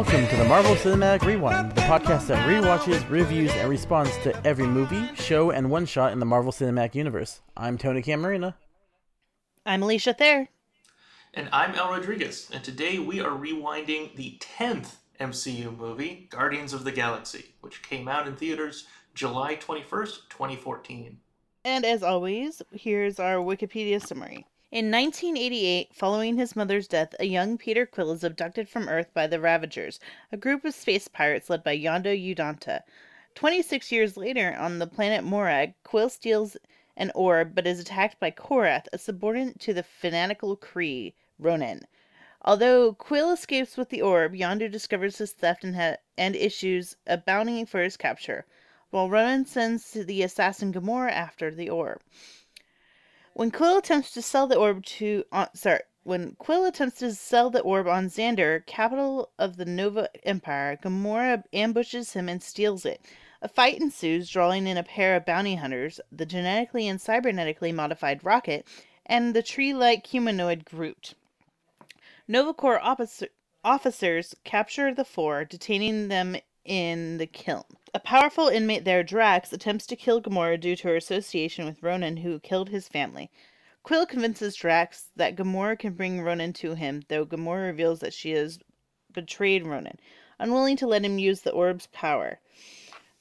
Welcome to the Marvel Cinematic Rewind, the podcast that rewatches, reviews, and responds to every movie, show, and one shot in the Marvel Cinematic Universe. I'm Tony Camarina. I'm Alicia Thayer. And I'm El Rodriguez, and today we are rewinding the 10th MCU movie, Guardians of the Galaxy, which came out in theaters July 21st, 2014. And as always, here's our Wikipedia summary. In 1988, following his mother's death, a young Peter Quill is abducted from Earth by the Ravagers, a group of space pirates led by Yondu Udonta. 26 years later, on the planet Morag, Quill steals an orb but is attacked by Korath, a subordinate to the fanatical Kree, Ronan. Although Quill escapes with the orb, Yondu discovers his theft and, ha- and issues a bounty for his capture, while Ronan sends the assassin Gamora after the orb. When Quill attempts to sell the orb to uh, sorry, when Quill attempts to sell the orb on Xandar, capital of the Nova Empire, Gamora ambushes him and steals it. A fight ensues, drawing in a pair of bounty hunters, the genetically and cybernetically modified Rocket, and the tree-like humanoid Groot. Nova Corps officer- officers capture the four, detaining them in the Kyln. A powerful inmate there, Drax, attempts to kill Gamora due to her association with Ronan, who killed his family. Quill convinces Drax that Gamora can bring Ronan to him, though Gamora reveals that she has betrayed Ronan, unwilling to let him use the orb's power.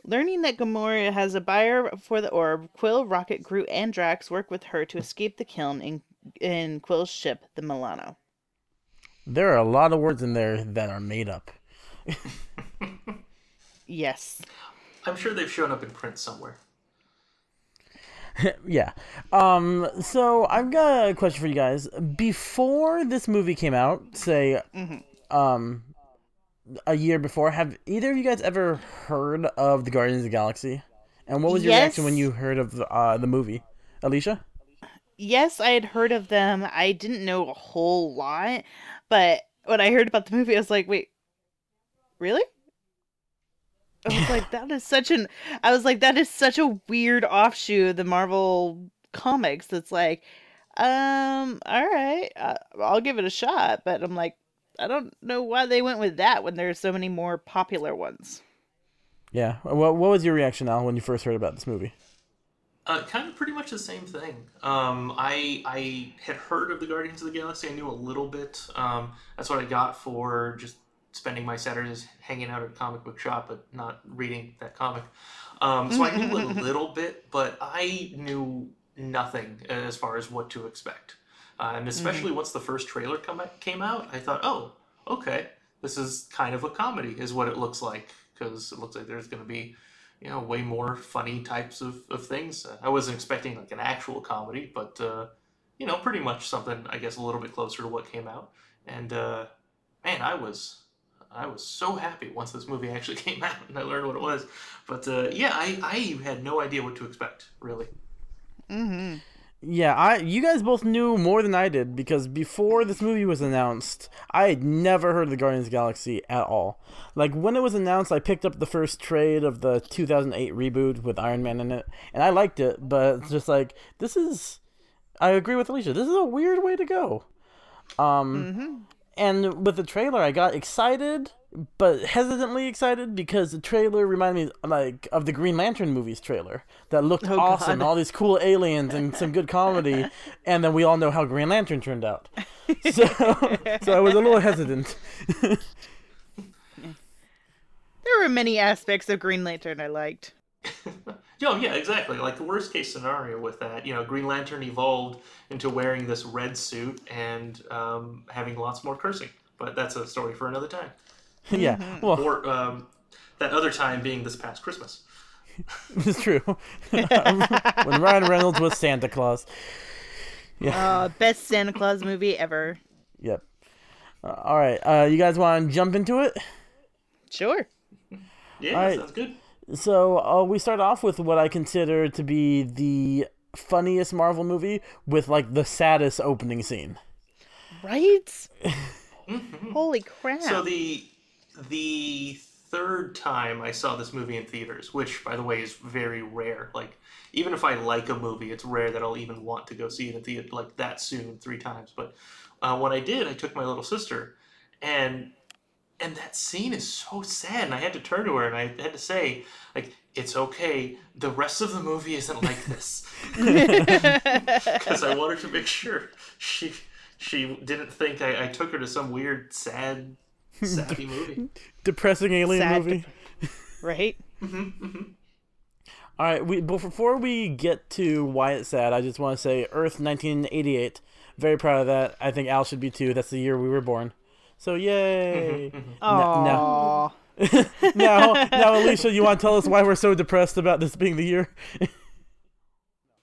Learning that Gamora has a buyer for the orb, Quill, Rocket, Groot, and Drax work with her to escape the Kyln in, in Quill's ship, the Milano. There are a lot of words in there that are made up. Yes. I'm sure they've shown up in print somewhere. yeah. Um. So I've got a question for you guys. Before this movie came out, say, um, a year before, have either of you guys ever heard of the Guardians of the Galaxy? And what was your Yes. reaction when you heard of uh, the movie, Alicia? yes, I had heard of them. I didn't know a whole lot, but when I heard about the movie, I was like, wait, really? I was like, that is such an. I was like, that is such a weird offshoot of the Marvel comics. That's like, um, all right, uh, I'll give it a shot. But I'm like, I don't know why they went with that when there's so many more popular ones. Yeah. What What was your reaction, Al, when you first heard about this movie? Uh, kind of pretty much the same thing. Um, I I had heard of the Guardians of the Galaxy. I knew a little bit. Um, that's what I got for just spending my Saturdays hanging out at a comic book shop, but not reading that comic. Um, so I knew a little bit, but I knew nothing as far as what to expect. Uh, and especially once the first trailer come came out, I thought, oh, okay, this is kind of a comedy, is what it looks like, because it looks like there's going to be you know, way more funny types of, of things. Uh, I wasn't expecting like an actual comedy, but uh, you know, pretty much something I guess a little bit closer to what came out. And uh, man, I was I was so happy once this movie actually came out and I learned what it was. But uh, yeah, I, I had no idea what to expect really. Mm-hmm. Yeah, I you guys both knew more than I did because before this movie was announced, I had never heard of the Guardians of the Galaxy at all. Like when it was announced, I picked up the first trade of the 2008 reboot with Iron Man in it, and I liked it, but it's just like this is I agree with Alicia. This is a weird way to go. Um and with the trailer, I got excited, but hesitantly excited because the trailer reminded me like of the Green Lantern movies trailer that looked Oh, awesome, God. all these cool aliens and some good comedy, and then we all know how Green Lantern turned out. So, so I was a little hesitant. There were many aspects of Green Lantern I liked. Oh yeah, exactly. Like the worst case scenario with that, you know, Green Lantern evolved into wearing this red suit and um, having lots more cursing. But that's a story for another time. yeah, well, Or um, that other time being this past Christmas. it's true. when Ryan Reynolds was Santa Claus. Yeah. Uh, best Santa Claus movie ever. Yep. Uh, all right, uh, you guys want to jump into it? Sure. Yeah, All right. sounds good. So uh, we start off with what I consider to be the funniest Marvel movie with like the saddest opening scene. Right? Holy crap. So the the third time I saw this movie in theaters, which by the way is very rare. Like even if I like a movie, it's rare that I'll even want to go see it in theater like that soon three times. But uh, when I did, I took my little sister, and and that scene is so sad. And I had to turn to her and I had to say, like, it's okay. The rest of the movie isn't like this. Because I wanted to make sure she she didn't think I, I took her to some weird, sad, sappy movie. Depressing alien Sad movie. right? Mm-hmm, mm-hmm. All right, we before we get to why it's sad, I just want to say Earth 1988. Very proud of that. I think Al should be too. That's the year we were born. So yay! Aww. now, now, Alicia, you want to tell us why we're so depressed about this being the year?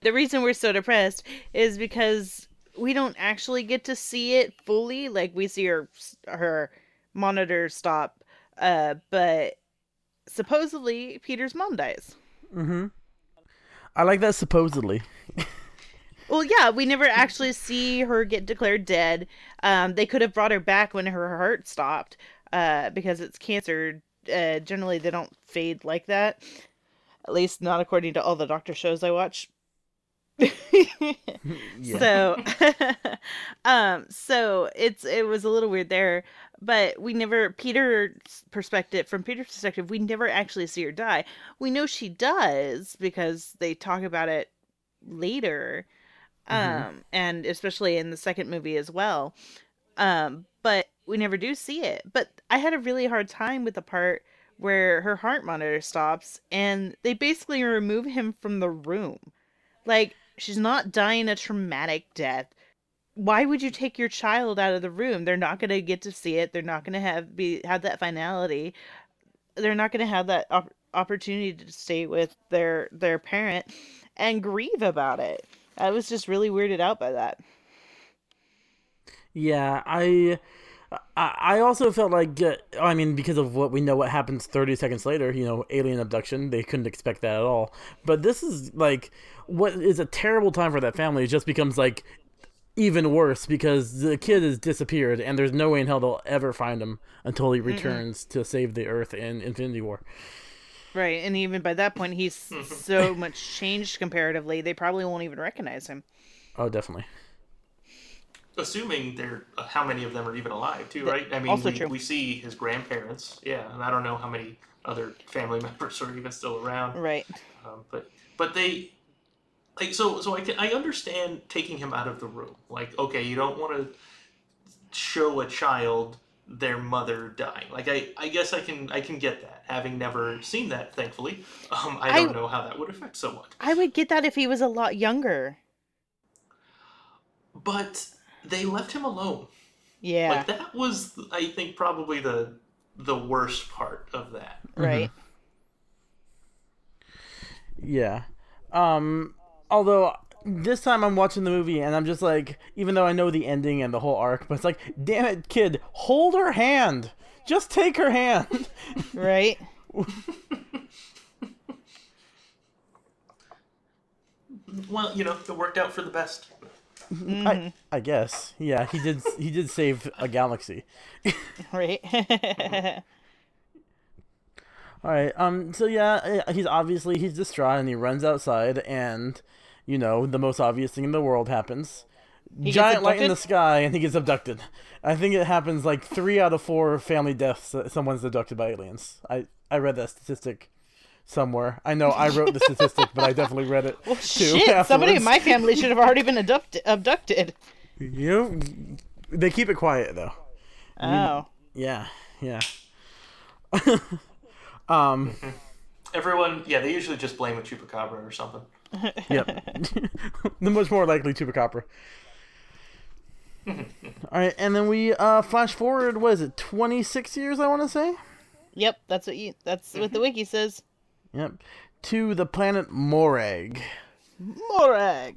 The reason we're so depressed is because we don't actually get to see it fully. Like we see her her monitor stop, uh, but supposedly Peter's mom dies. Mm-hmm. I like that supposedly. Well, yeah, we never actually see her get declared dead. Um, they could have brought her back when her heart stopped, uh, because it's cancer. Uh, generally, they don't fade like that. At least not according to all the doctor shows I watch. So, um, so it's it was a little weird there, but we never Peter's perspective from Peter's perspective, we never actually see her die. We know she does because they talk about it later, um, and especially in the second movie as well. Um, but we never do see it. But I had a really hard time with the part where her heart monitor stops and they basically remove him from the room. Like she's not dying a traumatic death. Why would you take your child out of the room? They're not going to get to see it. They're not going to have be have that finality. They're not going to have that op- opportunity to stay with their their parent and grieve about it. I was just really weirded out by that. Yeah, I, I I also felt like, uh, I mean, because of what we know, what happens thirty seconds later, you know, alien abduction, they couldn't expect that at all. But this is like, what is a terrible time for that family. It just becomes like even worse because the kid has disappeared, and there's no way in hell they'll ever find him until he returns to save the Earth in Infinity War. Right, and even by that point, he's so much changed comparatively. They probably won't even recognize him. Oh, definitely. Assuming there, uh, how many of them are even alive, too, right? I mean, also we, true. we see his grandparents, yeah, and I don't know how many other family members are even still around. Right. Um, but but they like so so I can I understand taking him out of the room. Like okay, you don't want to show a child their mother dying. Like I I guess I can I can get that. Having never seen that, thankfully, um, I don't I- know how that would affect someone. I would get that if he was a lot younger. But they left him alone. Yeah. Like that was I think probably the the worst part of that. right. Yeah. Um although this time I'm watching the movie and I'm just like even though I know the ending and the whole arc, but it's like, damn it, kid, hold her hand. Just take her hand. Right. Well, you know, it worked out for the best. I, I guess. Yeah, he did he did save a galaxy. Right. All right. Um. So yeah, eh, he's obviously he's distraught and he runs outside and, you know, the most obvious thing in the world happens. gets Giant light in the sky and he gets abducted. I think it happens like three out of four family deaths. that Someone's abducted by aliens. I I read that statistic somewhere. I know I wrote the statistic, but I definitely read it well, too. shit. Somebody in my family should have already been abducted. abducted. You know, they keep it quiet though. Oh. Yeah. Yeah. um. Everyone, yeah, they usually just blame a chupacabra or something. Yep. the much more likely chupacabra. All right, and then we uh flash forward. What is it? Twenty six years, I want to say. Yep. That's what you. That's what the wiki says. Yep. To the planet Morag, Morag.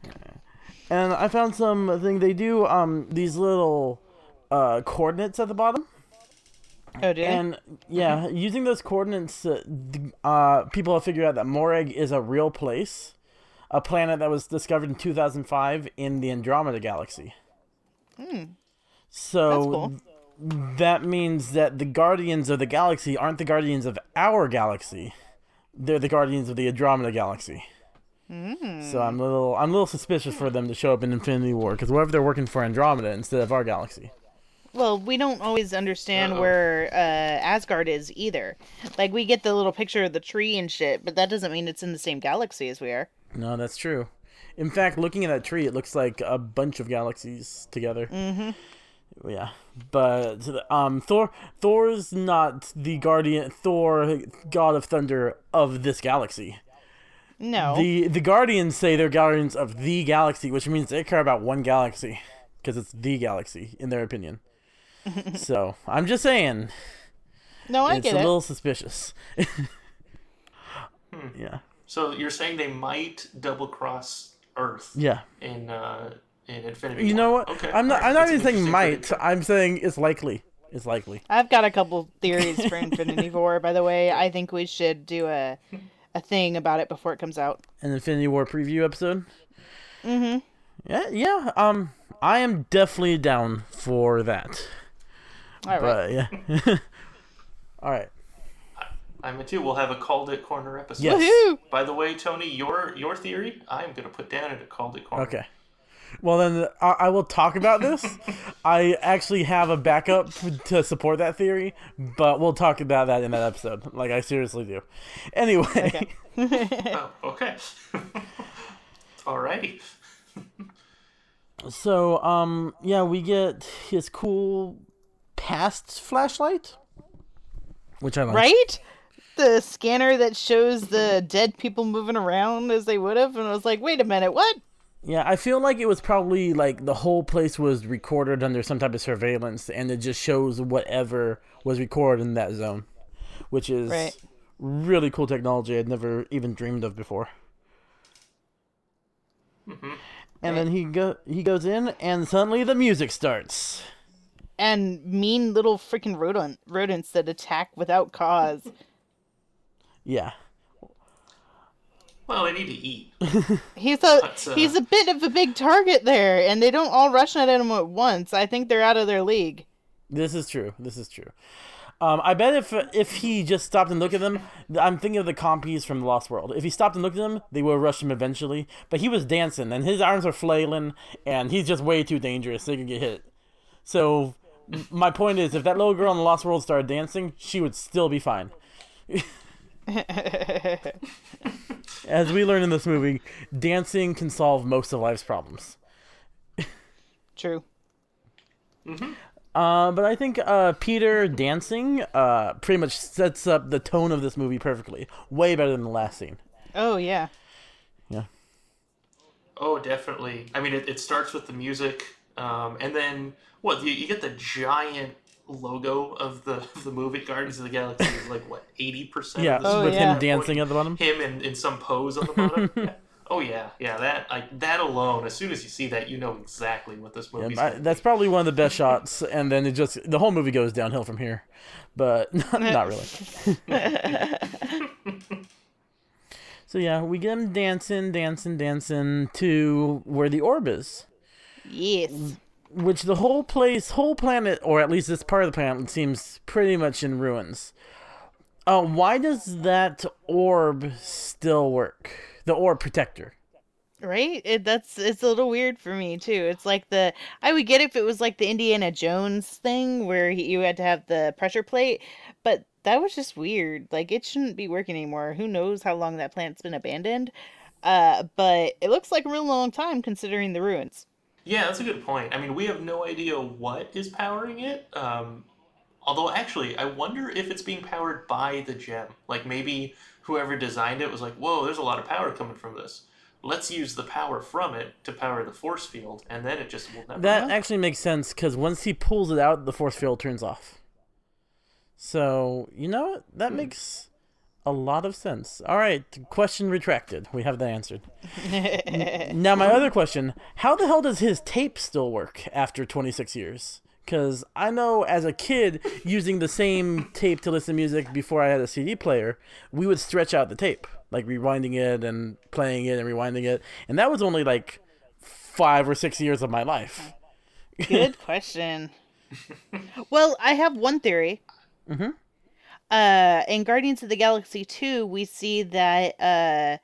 and I found something they do. Um, these little uh coordinates at the bottom. Oh, did And yeah, using those coordinates, uh, uh, people have figured out that Morag is a real place, a planet that was discovered in 2005 in the Andromeda Galaxy. So That's cool. that means that the Guardians of the Galaxy aren't the Guardians of our galaxy; they're the Guardians of the Andromeda Galaxy. So I'm a little, I'm a little suspicious for them to show up in Infinity War because what if they're working for Andromeda instead of our galaxy? Well, we don't always understand Uh-oh. where uh, Asgard is either. Like we get the little picture of the tree and shit, but that doesn't mean it's in the same galaxy as we are. No, that's true. In fact, looking at that tree, it looks like a bunch of galaxies together. Mm-hmm. Yeah, but um, Thor, Thor's not the guardian. Thor, god of thunder of this galaxy. No. The the guardians say they're guardians of the galaxy, which means they care about one galaxy because it's the galaxy in their opinion. so I'm just saying, no, I it's get it. It's a little suspicious. Hmm. Yeah, So you're saying they might double cross Earth yeah. in uh, in Infinity? War. You know what? Okay. I'm not. alright, I'm not that's even saying might. prediction. I'm saying it's likely. It's likely. I've got a couple theories for Infinity War. By the way, I think we should do a a thing about it before it comes out. An Infinity War preview episode. Mm-hmm. Yeah, yeah. Um, I am definitely down for that. All right. But yeah. All right. I'm with you. We'll have a called it corner episode. Yes. Woohoo! By the way, Tony, your your theory, I'm gonna put down in a called it corner. Okay. Well then, I, I will talk about this. I actually have a backup to support that theory, but we'll talk about that in that episode. Like I seriously do. Anyway, Oh, okay. Alrighty. so um, yeah, we get his cool past flashlight, which I like. Right? The scanner that shows the dead people moving around as they would have, and I was like, wait a minute, what? Yeah, I feel like it was probably like the whole place was recorded under some type of surveillance, and it just shows whatever was recorded in that zone, which is Right. really cool technology I'd never even dreamed of before. Mm-hmm. And then he go he goes in, and suddenly the music starts. And mean little freaking rodent rodents that attack without cause. Yeah, Well, I need to eat. He's a But, uh, he's a bit of a big target there, and they don't all rush at him at once. I think they're out of their league. this is true. This is true. Um, I bet if if he just stopped and looked at them, I'm thinking of the compies from the Lost World. If he stopped and looked at them, they would rush him eventually. But he was dancing, and his arms are flailing, and he's just way too dangerous. They could get hit. So my point is, if that little girl in the Lost World started dancing, she would still be fine. As we learn in this movie, dancing can solve most of life's problems. True. Uh, but I think uh, Peter dancing uh, pretty much sets up the tone of this movie perfectly. Way better than the last scene. Oh yeah. Yeah. Oh, definitely. I mean, it, it starts with the music, um, and then what? You, you get the giant logo of the of the movie Guardians of the Galaxy. is like what, eighty percent? Yeah, Oh, with yeah. him dancing at the bottom. Him in, in some pose on the bottom. yeah. Oh yeah, yeah. That like that alone. As soon as you see that, you know exactly what this Yeah, movie's. I- gonna that's probably one of the best shots, and then it just the whole movie goes downhill from here. But not, not really. so yeah, we get him dancing, dancing, dancing to where the orb is. Yes. Which the whole place, whole planet, or at least this part of the planet, seems pretty much in ruins. Uh, why does that orb still work? The orb protector. Right? It, that's it's a little weird for me too. It's like the I would get if it was like the Indiana Jones thing where he, you had to have the pressure plate, but that was just weird. Like it shouldn't be working anymore. Who knows how long that plant's been abandoned? Uh, but it looks like a real long time considering the ruins. Yeah, that's a good point. I mean, we have no idea what is powering it. Um, although, actually, I wonder if it's being powered by the gem. Like maybe whoever designed it was like, "Whoa, there's a lot of power coming from this. Let's use the power from it to power the force field, and then it just will never." That actually makes sense because once he pulls it out, the force field turns off. So you know what? That makes a lot of sense. All right, question retracted. We have that answered. Now my other question: How the hell does his tape still work after 26 years? Because I know as a kid, using the same tape to listen to music before I had a CD player, we would stretch out the tape, like rewinding it and playing it and rewinding it, and that was only like five or six years of my life. Good question. well, I have one theory. Mhm. Uh, in Guardians of the Galaxy 2, we see that uh,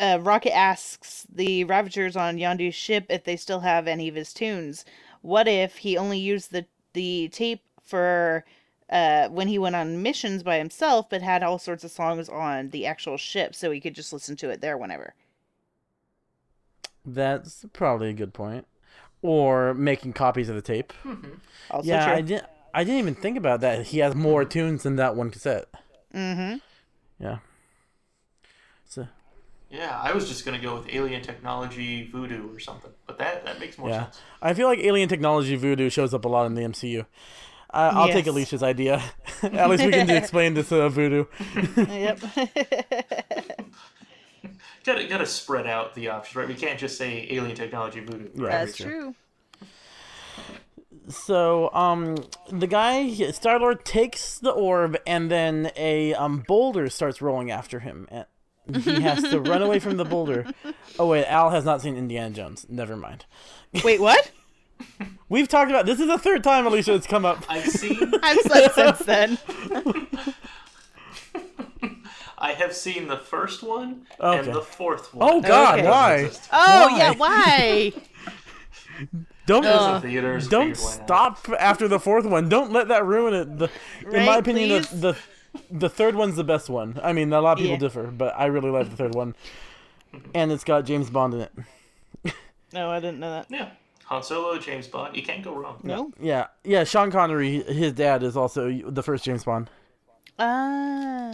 uh, Rocket asks the Ravagers on Yondu's ship if they still have any of his tunes. what if he only used the the tape for uh, when he went on missions by himself, but had all sorts of songs on the actual ship, so he could just listen to it there whenever. That's probably a good point. Or making copies of the tape. Also yeah, true. I didn't. I didn't even think about that. He has more tunes than that one cassette. mm-hmm. Yeah. So Yeah, I was just gonna go with alien technology voodoo or something, but that that makes more yeah, sense. I feel like alien technology voodoo shows up a lot in the MCU. Uh, I'll take Yes. Alicia's idea. At least we can explain this uh, voodoo. yep. Gotta gotta spread out the options, right? We can't just say alien technology voodoo. Right? That's true. True. So, um, the guy Star Lord takes the orb, and then a um boulder starts rolling after him. And he has to run away from the boulder. Oh wait, Al has not seen Indiana Jones. Never mind. Wait, what? We've talked about this is the third time Alicia it's come up. I've seen I've slept since then. I have seen the first one Okay. and the fourth one. Oh God, Okay. why? Exist. Oh Why? yeah, why? Don't Uh, theaters. don't figured why not. stop after the fourth one. Don't let that ruin it. The, in my opinion, the, please? the the third one's the best one. I mean, a lot of people Yeah. differ, but I really like the third one, and it's got James Bond in it. No, I didn't know that. Yeah, Han Solo, James Bond. You can't go wrong. No. Yeah, yeah. Sean Connery, his dad, is also the first James Bond. Ah.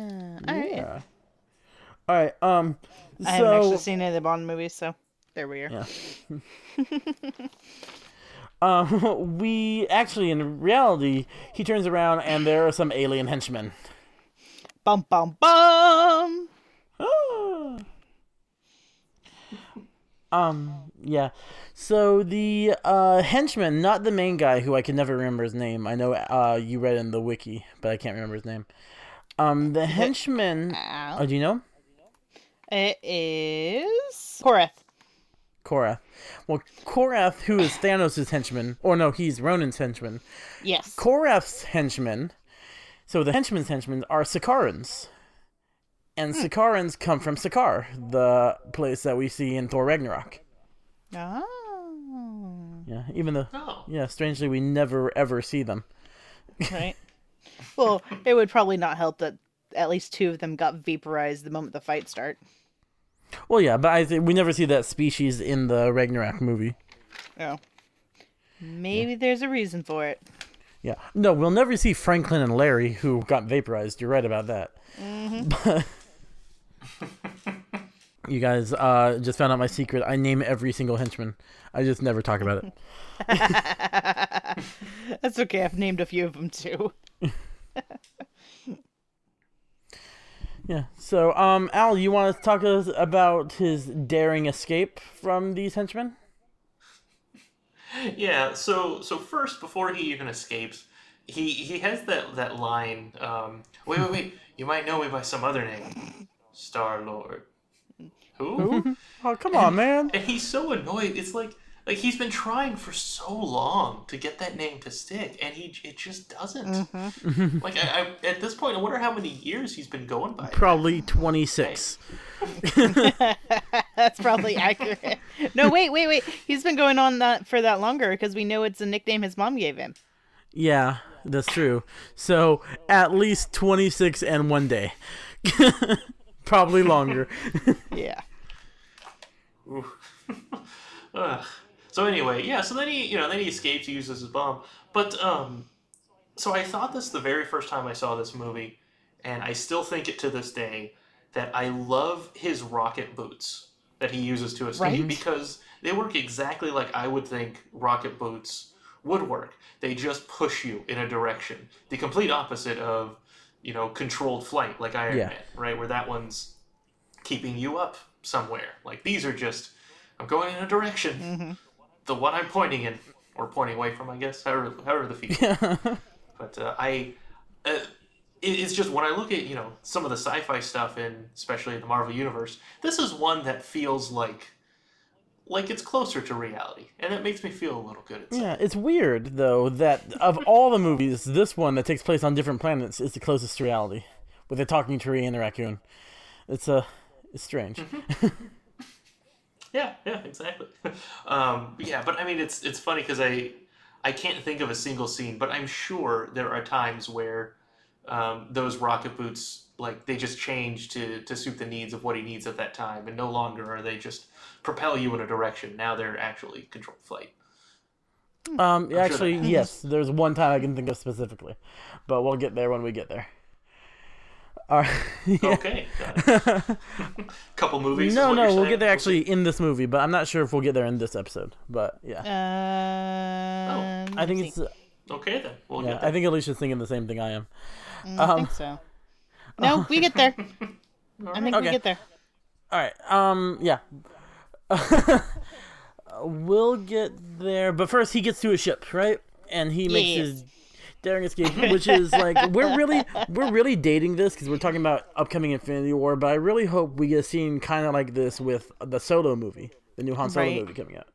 all right. Yeah. All right. Um. I haven't so actually seen any of the Bond movies, so there we are. Yeah. um, we actually, in reality, he turns around and there are some alien henchmen. Bum bum bum. Ah. um. Yeah. So the uh, henchman, not the main guy, who I can never remember his name. I know uh, you read in the wiki, but I can't remember his name. Um, the henchman. Ow. Oh, do you know? It is Korath. Korath. Well, Korath, who is Thanos' henchman, or no, he's Ronan's henchman. Yes. Korath's henchmen, so the henchmen's henchmen are Sakaarans. And hmm. Sakaarans come from Sakaar, the place that we see in Thor Ragnarok. Oh. Yeah, even though, Oh, yeah, strangely, we never ever see them. Right. well, it would probably not help that at least two of them got vaporized the moment the fight start. Well, yeah, but I think we never see that species in the Ragnarok movie. Oh. Maybe there's a reason for it. Yeah, no, we'll never see Franklin and Larry who got vaporized. You're right about that. But you guys uh, just found out my secret. I name every single henchman. I just never talk about it. That's okay. I've named a few of them too. Yeah. So, um, Al, you want to talk to us about his daring escape from these henchmen? yeah. So so first, before he even escapes, he he has that that line. Um, wait wait wait. You might know me by some other name, Star Lord. Who? Oh, come on, man. And he's so annoyed. It's like like he's been trying for so long to get that name to stick, and he it just doesn't. Mm-hmm. like I, I, at this point, I wonder how many years he's been going by. Probably 26. That's probably accurate. No, wait, wait, wait. He's been going on that for that longer because we know it's a nickname his mom gave him. Yeah, that's true. So, at least 26 and one day. Probably longer. Yeah. Ugh. So anyway, yeah. So then he, you know, then he escapes, he uses his bomb. But um, so I thought this the very first time I saw this movie, and I still think it to this day that I love his rocket boots that he uses to escape Right. because they work exactly like I would think rocket boots would work. They just push you in a direction, the complete opposite of you know controlled flight like Iron Yeah. Man, right? Where that one's keeping you up somewhere. Like these are just I'm going in a direction. The one I'm pointing in or pointing away from, I guess, however, however the feet. but uh, I, uh, it, it's just when I look at you know some of the sci-fi stuff in especially in the Marvel universe, this is one that feels like like it's closer to reality, and it makes me feel a little good. Inside. Yeah, it's weird though that of all the movies, this one that takes place on different planets is the closest to reality, with the talking tree and the raccoon. It's uh, it's strange. Yeah, yeah, exactly. um, yeah, but I mean, it's it's funny because I I can't think of a single scene, but I'm sure there are times where um, those rocket boots, like they just change to to suit the needs of what he needs at that time, and no longer are they just propel you in a direction. Now they're actually controlled flight. Um, sure actually, that- yes. There's one time I can think of specifically, but we'll get there when we get there. All right. Okay, got couple movies. no, no, we'll get there actually in this movie, but I'm not sure if we'll get there in this episode. But yeah, Um, I think it's. Okay then, we'll Yeah, get there. I think Alicia's thinking the same thing I am. Mm, um, I think so. No, we get there. I think we get there. All right. Um. Yeah. we'll get there, but first he gets to a ship, right? And he makes Yes. his daring escape, which is like we're really we're really dating this because we're talking about upcoming Infinity War. But I really hope we get a scene kind of like this with the Solo movie, the new Han Solo Right. movie coming out.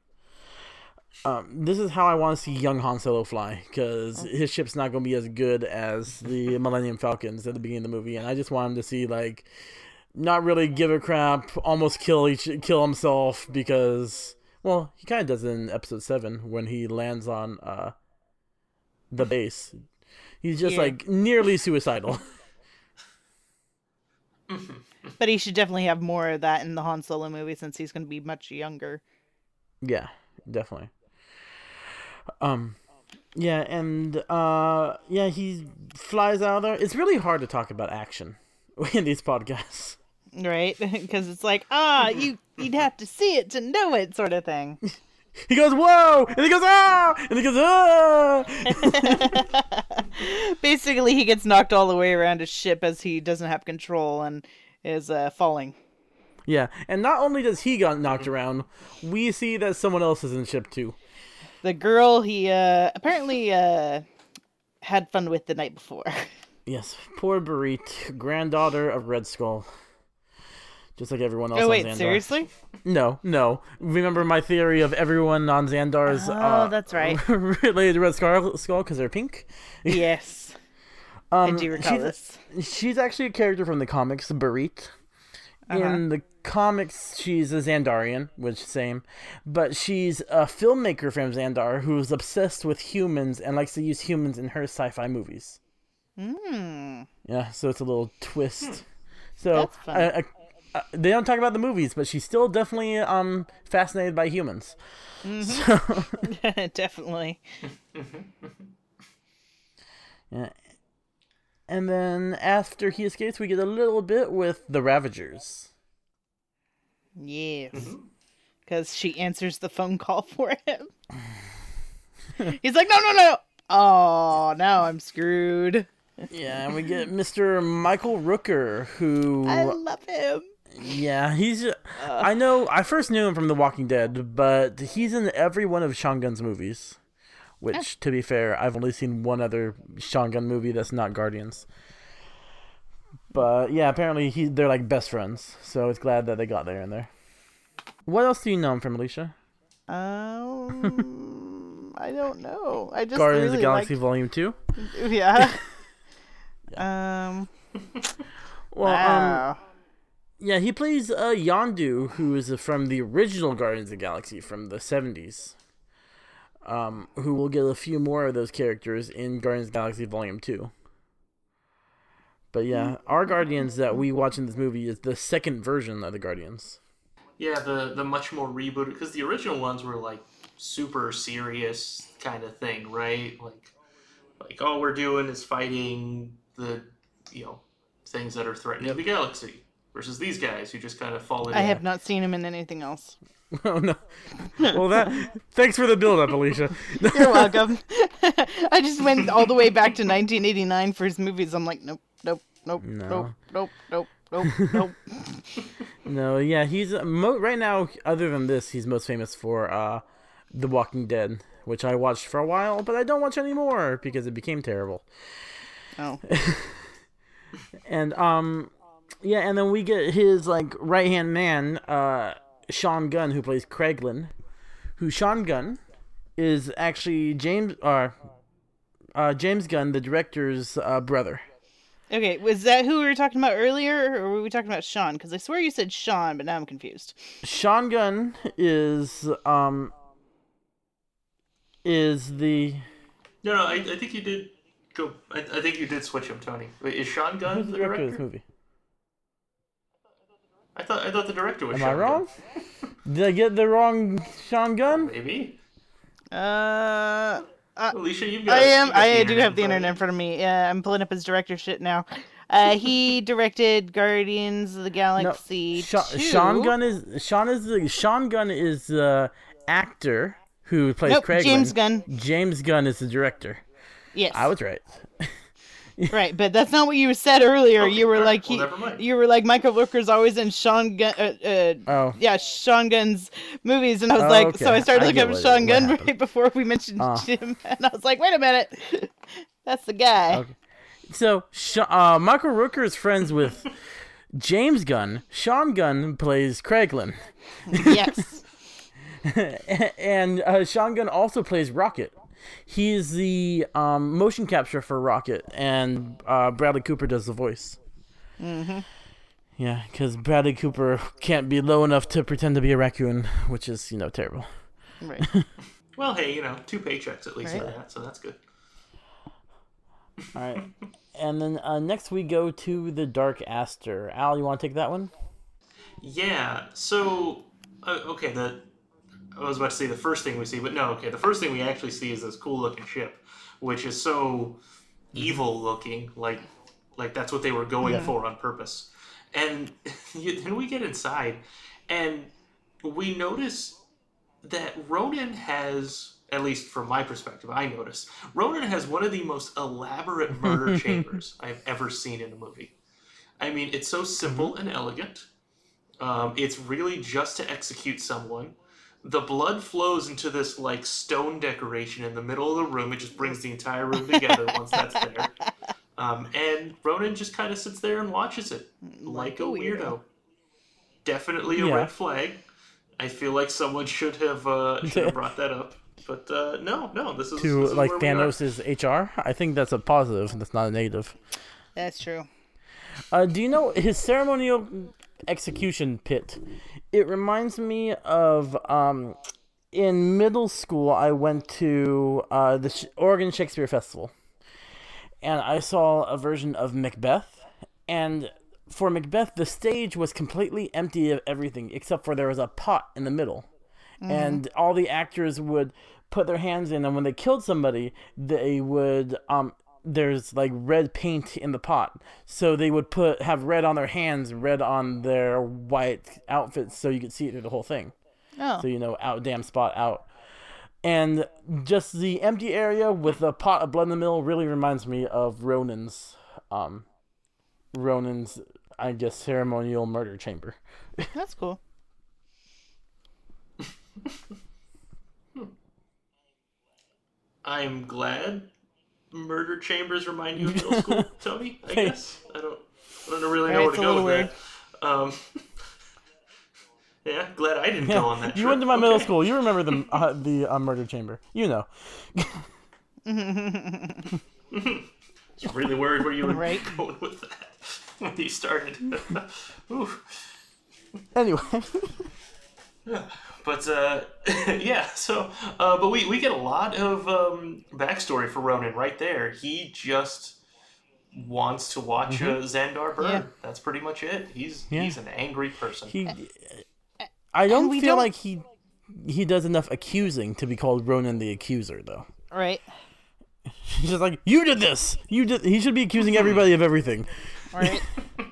Um, this is how I want to see young Han Solo fly because his ship's not going to be as good as the Millennium Falcons at the beginning of the movie, and I just want him to see like not really give a crap, almost kill each kill himself because well, he kind of does it in episode seven when he lands on uh the base. He's just Yeah. like nearly suicidal. But he should definitely have more of that in the Han Solo movie since he's going to be much younger. yeah, definitely. Um, yeah, and uh, yeah, he flies out of there. It's really hard to talk about action in these podcasts. Right? Because it's like, ah, you you'd have to see it to know it, sort of thing. He goes, "Whoa!" and he goes, "Ah!" and he goes, "Ah!" Basically, he gets knocked all the way around his ship as he doesn't have control and is uh, falling. yeah, and not only does he get knocked around, we see that someone else is in the ship too. The girl he uh, apparently uh, had fun with the night before. Yes, poor Bereet, granddaughter of Red Skull. Just like everyone else oh on wait, seriously? No, no. Remember my theory of everyone on Xandar's Oh, uh, that's right. related to Red Skull because they're pink? yes, I Um, do recall she's, this. she's actually a character from the comics, Bereet. Uh-huh. In the comics, she's a Xandarian, which same, but she's a filmmaker from Xandar who's obsessed with humans and likes to use humans in her sci-fi movies. Hmm. Yeah, so it's a little twist. So That's fun. Uh, they don't talk about the movies, but she's still definitely um fascinated by humans. So Definitely. yeah. And then after he escapes, we get a little bit with the Ravagers. Yes. Mm-hmm. Because she answers the phone call for him. He's like, no, no, no. Oh, now I'm screwed. Yeah, and we get Mr. Michael Rooker, who I love him. Yeah, he's. I know. I first knew him from The Walking Dead, but he's in every one of Sean Gunn's movies. Which, to be fair, I've only seen one other Sean Gunn movie that's not Guardians. But yeah, apparently he they're like best friends, so it's glad that they got there in there. What else do you know him from, Alicia? Um, I don't know. I just Guardians of the Galaxy liked- Volume Two. Yeah. Um. Well, um, wow. Yeah, he plays uh, Yondu, who is from the original Guardians of the Galaxy from the seventies. Um, who will get a few more of those characters in Guardians of the Galaxy Volume Two. But yeah, our Guardians that we watch in this movie is the second version of the Guardians. Yeah, the the much more rebooted because the original ones were like super serious kind of thing, right? Like, like all we're doing is fighting the you know things that are threatening the galaxy versus these guys who just kind of fall in. I have not seen him in anything else. oh no! Well, that thanks for the build up, Alicia. You're welcome. I just went all the way back to 1989 for his movies. I'm like, nope, nope, nope, No. nope, nope, nope, nope, nope. No, yeah, he's uh, mo- right now. Other than this, he's most famous for uh, The Walking Dead, which I watched for a while, but I don't watch anymore because it became terrible. Oh, And um, yeah, and then we get his like right hand man, uh, Sean Gunn, who plays Kraglin, who Sean Gunn is actually James uh, uh James Gunn, the director's uh, brother. okay. Was that who we were talking about earlier, or were we talking about Sean? Because I swear you said Sean, but now I'm confused. Sean Gunn is um is the No, no, I, I think you did go. I, I think you did switch him, Tony. Wait, is Sean Gunn who's the the director of this movie? I thought I thought the director was. Am Sean I wrong? Gunn. Did I get the wrong Sean Gunn? Maybe. Uh, Alicia, you've got. I am. got I do have the internet in front of me. Yeah, I'm pulling up his director shit now. Uh, he directed Guardians of the No, Galaxy. Sha- 2. Sean Gunn is Sean is the Sean Gunn is the actor who plays Nope, Craig. James Gunn. James Gunn is the director. Yes, I was right. Right, but that's not what you said earlier. Okay, you were alright, like well, he, never mind. you were like Michael Rooker's always in Sean Gunn. Uh, uh, Oh. yeah, Sean Gunn's movies, and I was Oh, like, so. I started I looking get up Sean what Gunn happened. right before we mentioned Oh. him, and I was like, wait a minute, that's the guy. Okay. So Sha uh, Michael Rooker is friends with James Gunn. Sean Gunn plays Kraglin, yes. and uh, Sean Gunn also plays Rocket. He's the um, motion capture for Rocket, and uh, Bradley Cooper does the voice. Mm-hmm. Yeah, because Bradley Cooper can't be low enough to pretend to be a raccoon, which is you know terrible. Right. Well, hey, you know, two paychecks at least Right. for that, so that's good. All right, and then uh, next we go to the Dark Aster. Al, you want to take that one? Yeah. So, uh, okay, the I was about to say the first thing we see, but no. Okay, the first thing we actually see is this cool looking ship, which is so evil looking, like like that's what they were going for on purpose. And then we get inside, and we notice that Ronan has, at least from my perspective, I notice Ronan has one of the most elaborate murder chambers I've ever seen in a movie. I mean, it's so simple and elegant. Um, it's really just to execute someone. The blood flows into this like stone decoration in the middle of the room. It just brings the entire room together once that's there. Um, and Ronan just kind of sits there and watches it like, a weirdo. Definitely a Yeah. red flag. I feel like someone should have uh, should have brought that up. But uh, no, no, this is To this is like where we are. Thanos' HR? I think that's a positive. That's not a negative. That's true. Uh, do you know his ceremonial execution pit? It reminds me of um, in middle school. I went to uh, the Sh- Oregon Shakespeare Festival, and I saw a version of Macbeth. And for Macbeth, the stage was completely empty of everything except for there was a pot in the middle, and all the actors would put their hands in, and when they killed somebody, they would um there's like red paint in the pot. So they would put have red on their hands red on their white outfits so you could see it through the whole thing. Oh, so you know out damn spot out. And just the empty area with a pot of blood in the middle really reminds me of ronan's um ronan's i guess ceremonial murder chamber. That's cool. I'm glad murder chambers remind you of middle school, Tony. I guess I don't. I don't really know Right, where to go little with that. Um, yeah, glad I didn't go on that. you trip. went to my middle school you remember the uh, the uh, murder chamber you know was really worried where you were Right. going with that when you started. Ooh. anyway But uh, yeah, so uh, but we, we get a lot of um, backstory for Ronan right there. He just wants to watch uh, Xandar burn. Yeah. That's pretty much it. He's Yeah. he's an angry person. he i don't feel don't- like he he does enough accusing to be called ronan the accuser though Right. He's just like, you did this. You did. He should be accusing everybody of everything. Right.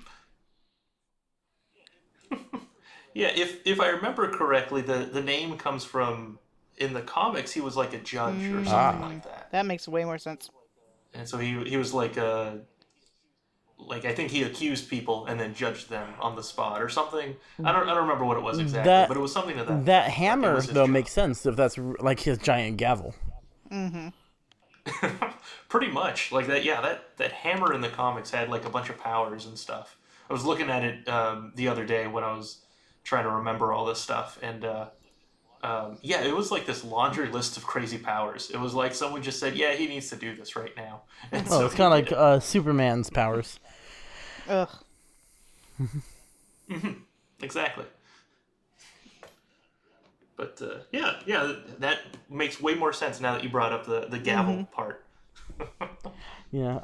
Yeah, if if I remember correctly, the the name comes from in the comics. He was like a judge or something Ah. like that, that makes way more sense. and so he he was like a like I think he accused people and then judged them on the spot or something. I don't I don't remember what it was exactly, That- but it was something to that. That hammer though job. makes sense if that's like his giant gavel. Mm-hmm. Pretty much like that. Yeah, that that hammer in the comics had like a bunch of powers and stuff. I was looking at it um, the other day when I was trying to remember all this stuff, and uh, um, yeah, it was like this laundry list of crazy powers. It was like someone just said, "Yeah, he needs to do this right now." And Oh, so it's kind of like uh, Superman's powers. Ugh. it. exactly. But uh, yeah, yeah, that makes way more sense now that you brought up the the gavel part. Yeah.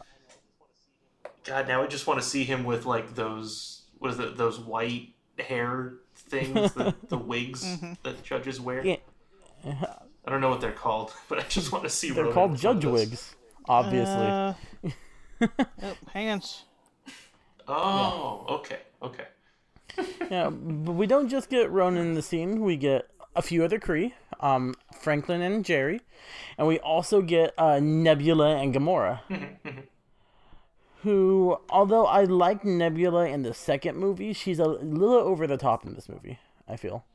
God, now I just want to see him with like those what is it? Those white hair things, the, the wigs that judges wear. Yeah. I don't know what they're called, but I just want to see. They're Ronan called with one of judge those. wigs, obviously. Uh, oh, hang on. Oh, okay, okay. Yeah, but we don't just get Ronan in the scene. We get a few other Kree, um, Franklin and Jerry, and we also get uh, Nebula and Gamora. Who, although I like Nebula in the second movie, she's a little over the top in this movie. I feel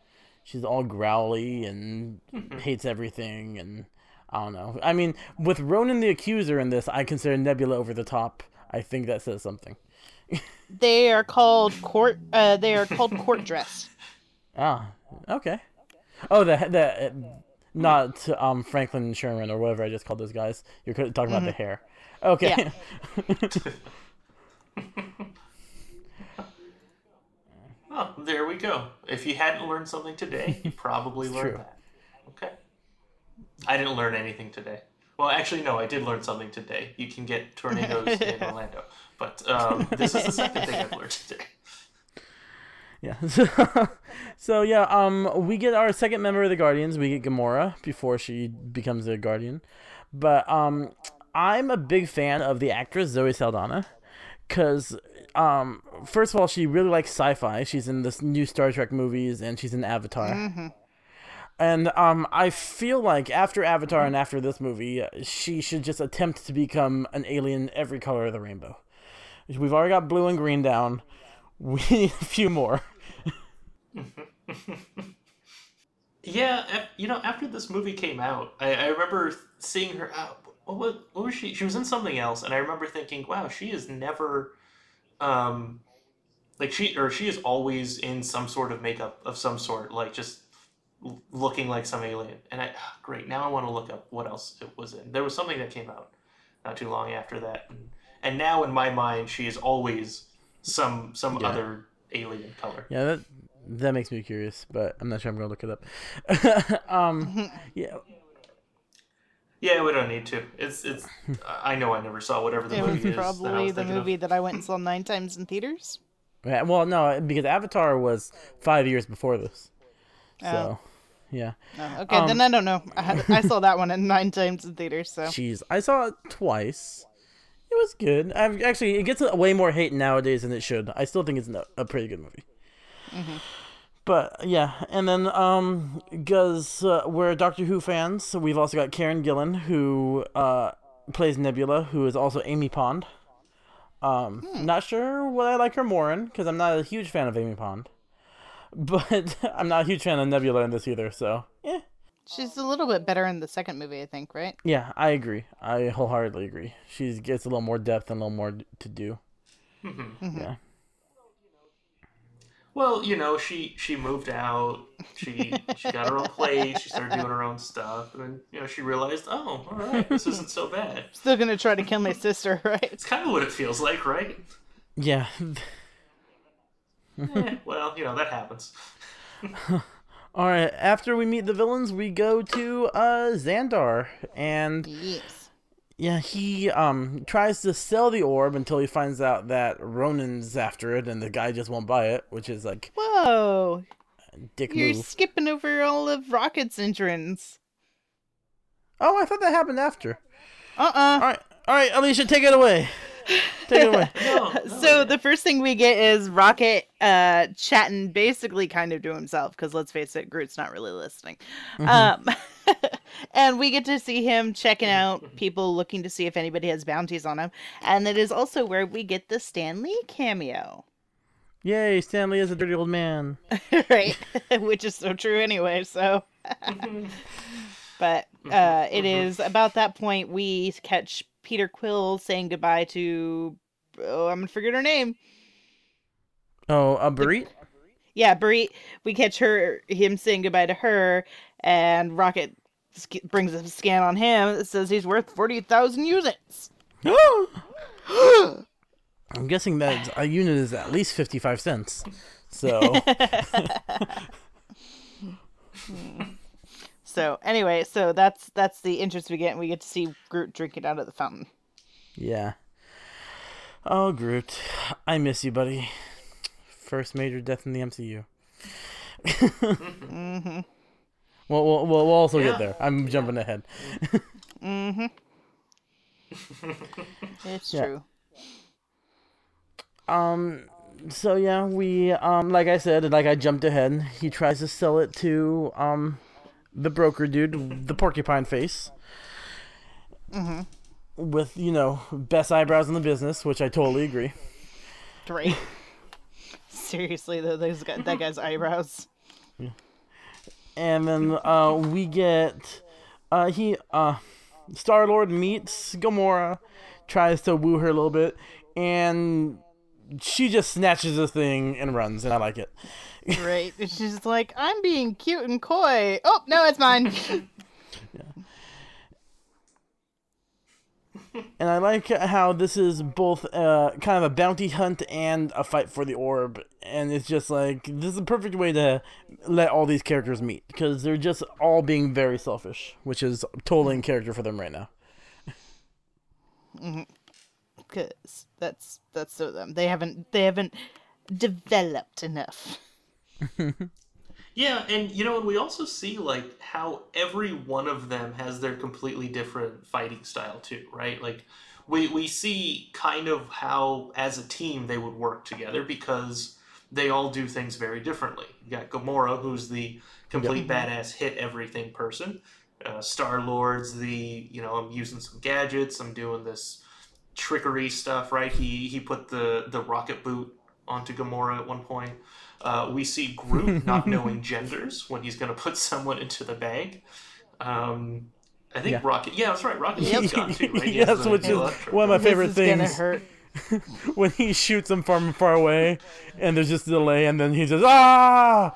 she's all growly and hates everything, and I don't know. I mean, with Ronan the Accuser in this, I consider Nebula over the top. I think that says something. They are called court. Uh, they are called court dress. Ah, okay. Oh, the the uh, not um Franklin and Sherman or whatever I just called those guys. You're talking about the hair. Okay. Oh, there we go. If you hadn't learned something today, you probably learned true. that. Okay. I didn't learn anything today. Well, actually, no, I did learn something today. You can get tornadoes in Orlando. But um, this is the second thing I've learned today. yeah. So, so yeah, um, we get our second member of the Guardians. We get Gamora before she becomes a Guardian, but um, I'm a big fan of the actress Zoe Saldana, cause um, first of all, she really likes sci-fi. She's in this new Star Trek movies, and she's in Avatar. And um, I feel like after Avatar and after this movie, uh, she should just attempt to become an alien every color of the rainbow. We've already got blue and green down. We need a few more. Yeah, you know, after this movie came out, I, I remember seeing her out. What, what, what was she? She was in something else, and I remember thinking, wow, she is never. Um, like she or she is always in some sort of makeup of some sort, like just looking like some alien. And I ah, great now I want to look up what else it was in. There was something that came out not too long after that, and, and now in my mind she is always some some Yeah. other alien color. Yeah, that that makes me curious, but I'm not sure I'm gonna look it up. um, yeah, Yeah, we don't need to. It's it's. I know I never saw whatever the It was movie is. that I probably was the thinking of. movie that I went and saw nine times in theaters. Yeah, well, no, because Avatar was five years before this, Oh. so yeah. Oh, okay, Um, then I don't know. I, had, I saw that one in nine times in theaters. So Jeez, I saw it twice. It was good. I've actually it gets way more hate nowadays than it should. I still think it's a, a pretty good movie. But yeah, and then um, because uh, we're Doctor Who fans, so we've also got Karen Gillan who uh plays Nebula, who is also Amy Pond. Um, not sure what I like her more in because I'm not a huge fan of Amy Pond, but I'm not a huge fan of Nebula in this either. So yeah, she's a little bit better in the second movie, I think. Right? Yeah, I agree. I wholeheartedly agree. She gets a little more depth and a little more to do. Yeah. Well, you know, she she moved out. She she got her own place. She started doing her own stuff, and then you know she realized, oh, all right, this isn't so bad. Still gonna try to kill my sister, right? It's kind of what it feels like, right? Yeah. Eh, well, you know that happens. All right. After we meet the villains, we go to uh Xandar, and Yes. Yeah, he um tries to sell the orb until he finds out that Ronan's after it, and the guy just won't buy it, which is like Whoa! dick You're move. skipping over all of Rocket's entrance. Oh, I thought that happened after. Uh uh All right, all right, Alicia, take it away. Take it away. No, no, So the first thing we get is Rocket uh chatting basically kind of to himself because let's face it, Groot's not really listening. Um and we get to see him checking out people looking to see if anybody has bounties on him. And it is also where we get the Stan Lee cameo. Yay, Stan Lee is a dirty old man. right? Which is so true anyway, so but uh it is about that point we catch Peter Quill saying goodbye to oh I'm gonna forget her name. Oh, uh, a Bereet? Yeah, Brie. We catch her, him saying goodbye to her, and Rocket brings a scan on him that says he's worth forty thousand units. I'm guessing that a unit is at least 55 cents. So, hmm. So anyway, so that's that's the interest we get. and We get to see Groot drinking out of the fountain. Yeah. Oh, Groot. I miss you, buddy. First major death in the MCU. Mm-hmm. Well, we'll, we'll, we'll also Yeah. get there. I'm jumping ahead. Mm-hmm. It's Yeah. true. Um. So yeah, we um like I said, like I jumped ahead. He tries to sell it to um the broker dude, the porcupine face, Mm-hmm. with you know best eyebrows in the business, which I totally agree. Right. Seriously, though, those guy, that guy's eyebrows. And then uh we get uh he uh Star Lord meets Gamora, tries to woo her a little bit, and she just snatches the thing and runs, and I like it. Right. She's like, I'm being cute and coy. Oh, no, it's mine. yeah. And I like how this is both uh, kind of a bounty hunt and a fight for the orb. And it's just like, this is the perfect way to let all these characters meet. Because they're just all being very selfish, which is totally in character for them right now. Because that's that's so them. They haven't they haven't developed enough. Yeah, and you know, and we also see like how every one of them has their completely different fighting style too, right? Like we we see kind of how as a team they would work together because they all do things very differently. You got Gamora, who's the complete badass hit everything person. Uh, Star Lord's the you know I'm using some gadgets, I'm doing this trickery stuff, right? He he put the the rocket boot onto Gamora at one point. Uh, we see Groot not knowing genders when he's going to put someone into the bag. Um, I think Yeah. Rocket. Yeah, that's right. Rocket has got too, right? He yes, which is one of my favorite this is things. hurt. when he shoots them from far away, and there's just a delay, and then he just, ah!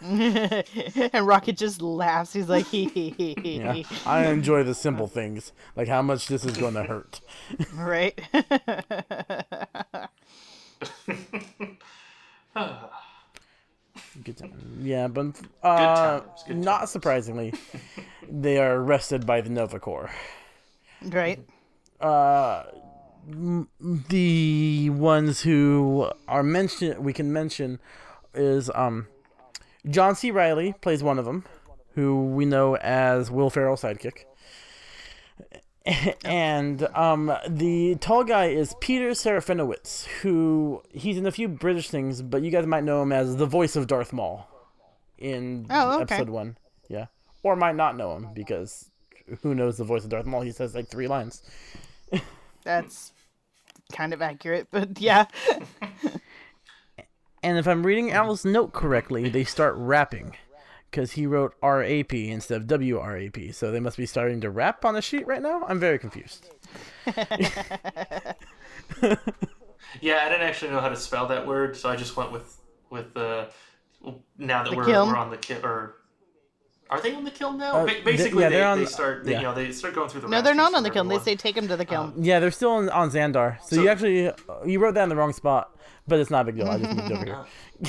and Rocket just laughs. He's like, hee hee hee hee. Yeah, hee. I enjoy the simple things, like how much this is going to hurt. Right. Good time. Yeah, but uh, times, good not times. surprisingly, they are arrested by the Nova Corps. right. Uh, the ones who are mentioned, we can mention, is um, John C. Reilly plays one of them, who we know as Will Ferrell's sidekick. And um, the tall guy is Peter Serafinowicz, who he's in a few British things, but you guys might know him as the voice of Darth Maul in Oh, okay. episode one. Yeah, or might not know him because who knows the voice of Darth Maul? He says like three lines. That's kind of accurate, but yeah. And if I'm reading Al's note correctly, they start rapping because he wrote RAP instead of WRAP. So they must be starting to rap on the sheet right now. I'm very confused. Yeah, I didn't actually know how to spell that word, so I just went with with the. now that The we're, Kyln? we're on the kill, or are they on the Kyln now? Uh, Ba- th- Basically, yeah, they, they're on- they start. They, yeah. You know, they start going through the. No, they're not on the for Kyln. They say take him to the uh, Kyln. Yeah, they're still on, on Xandar. So, So- you actually you wrote that in the wrong spot, but it's not a big deal. I just moved over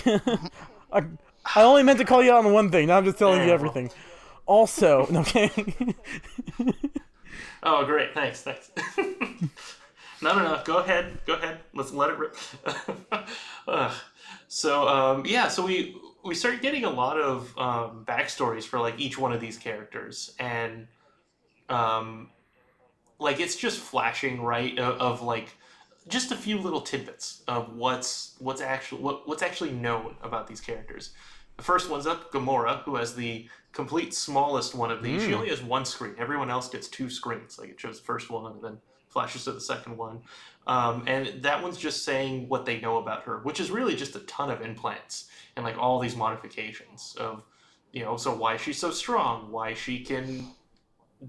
here. Uh. I, only meant to call you out on one thing. Now I'm just telling you everything. Also, okay. Oh, great! Thanks, thanks. no, no, no. Go ahead. Go ahead. Let's let it rip. So, um, yeah. So we we started getting a lot of um, backstories for like each one of these characters, and um, like it's just flashing right of, of like just a few little tidbits of what's what's actually what, what's actually known about these characters. The first one's up Gamora, who has the complete smallest one of these. She only has one screen. Everyone else gets two screens. Like it shows the first one and then flashes to the second one. Um, and that one's just saying what they know about her, which is really just a ton of implants and like all these modifications of, you know, so why she's so strong, why she can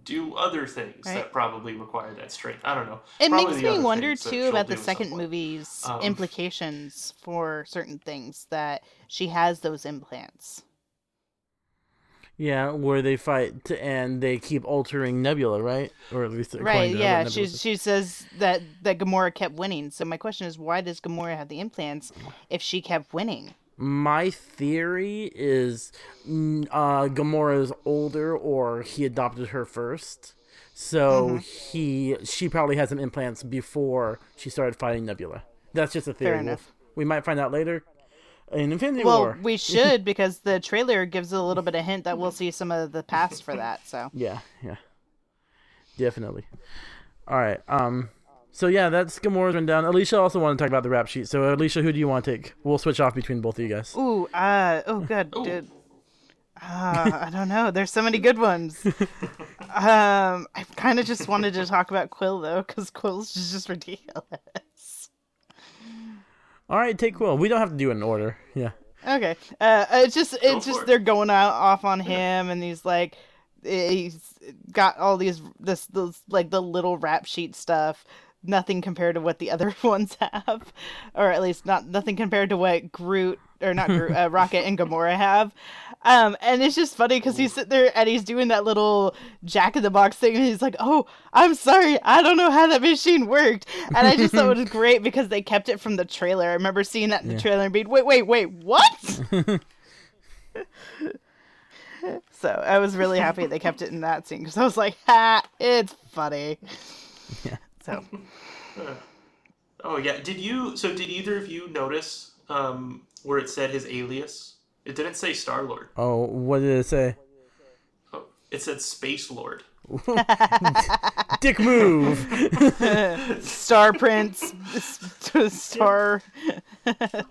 do other things Right. that probably require that strength. I don't know. It Probably makes me wonder too about the second movie's Um, implications for certain things that she has those implants. yeah, where they fight t- and they keep altering Nebula, right? Or at least according Right, to yeah. She Nebula says. she says that that Gamora kept winning. So my question is why does Gamora have the implants if she kept winning? My theory is mm, uh, Gamora's older, or he adopted her first. So he she probably had some implants before she started fighting Nebula. That's just a theory. Fair enough. We might find out later in Infinity Well, War. we should because the trailer gives a little bit of hint that we'll see some of the past for that. So Yeah, yeah. Definitely. All right. Um so yeah, that's Gamora's rundown. Alicia also wanted to talk about the rap sheet. So Alicia, who do you want to take? We'll switch off between both of you guys. Ooh, uh, oh, good, Ooh. dude. Uh, I don't know. There's so many good ones. um, I kind of just wanted to talk about Quill though, because Quill's just, just ridiculous. All right, take Quill. We don't have to do it in order. Yeah. Okay. Uh, it's just it's for just they're going out off on him, and he's like, he's got all these this this like the little rap sheet stuff. Nothing compared to what the other ones have, or at least not nothing compared to what Groot or not Groot, uh, Rocket and Gamora have. Um, and it's just funny because he's sitting there and he's doing that little Jack in the Box thing, and he's like, "Oh, I'm sorry, I don't know how that machine worked." And I just thought it was great because they kept it from the trailer. I remember seeing that in the Yeah. trailer and being, "Wait, wait, wait, what?" so I was really happy they kept it in that scene because I was like, "Ha, it's funny." Yeah. So Oh yeah. Did you? So did either of you notice um, where it said his alias? It didn't say Star Lord. Oh, what did it say? Oh, it said Space Lord. Dick move. Star Prince, Star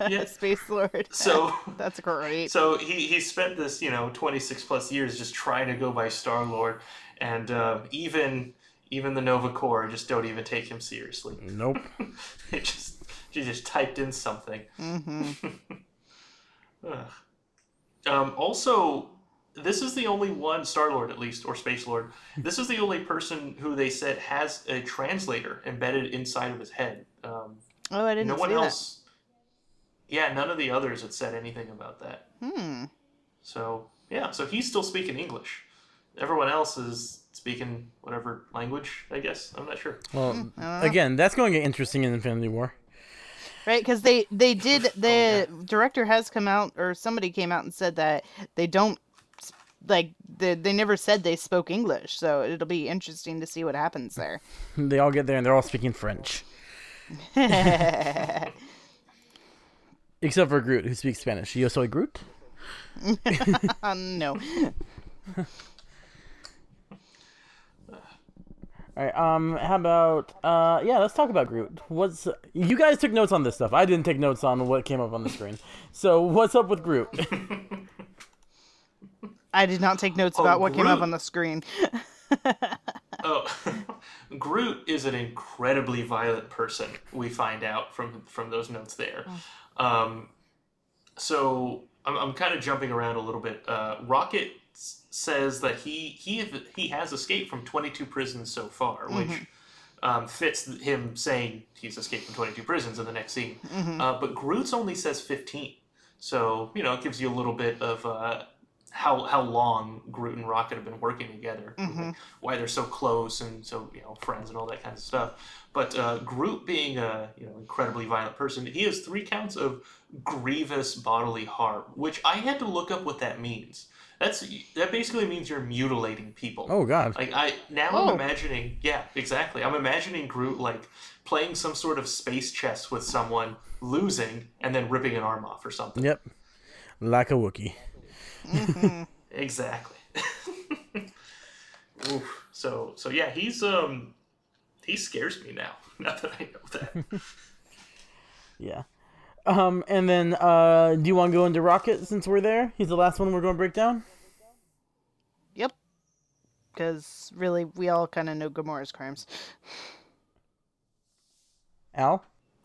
Yeah. Space Lord. So. That's great. So he, he spent this, you know, 26 plus years just trying to go by Star Lord, and uh, even even the Nova Corps just don't even take him seriously. nope. It just she just typed in something. hmm Um, also, this is the only one Star Lord, at least, or Space Lord. This is the only person who they said has a translator embedded inside of his head. Um, Oh, I didn't no one see else. Yeah, none of the others had said anything about that. that. Hmm. So yeah, so he's still speaking English. Everyone else is speaking whatever language. I guess I'm not sure. Well, I don't know. again, that's going to get interesting in Infinity War. Right, because they they did the yeah. director has come out or somebody came out and said that they don't like they, they never said they spoke English, so it'll be interesting to see what happens there. They all get there and they're all speaking French, except for Groot, who speaks Spanish. Yo soy Groot. uh, no, All right. Um. How about uh? Yeah. Let's talk about Groot. What's you guys took notes on this stuff? I didn't take notes on what came up on the screen. So what's up with Groot? I did not take notes Oh, about what came up on the screen. Oh, Groot is an incredibly violent person. We find out from from those notes there. Um, so I'm, I'm kind of jumping around a little bit. Uh, Rocket s- says that he he he has escaped from 22 prisons so far, which um, fits him saying he's escaped from 22 prisons in the next scene. Uh, but Groot's only says 15, so you know it gives you a little bit of. Uh, how, how long Groot and Rocket have been working together, like, why they're so close and so you know friends and all that kind of stuff. But uh, Groot being a you know incredibly violent person, he has three counts of grievous bodily harm, which I had to look up what that means. That's that basically means you're mutilating people. Oh God. Like I now Oh. I'm imagining, yeah, exactly. I'm imagining Groot like playing some sort of space chess with someone, losing, and then ripping an arm off or something. Yep. Like a Wookiee. Exactly. Oof. So so yeah, he's um he scares me now. Now that I know that. Yeah. Um. And then uh, do you want to go into Rocket since we're there? He's the last one we're going to break down. Yep, because really we all kind of know Gamora's crimes. Al.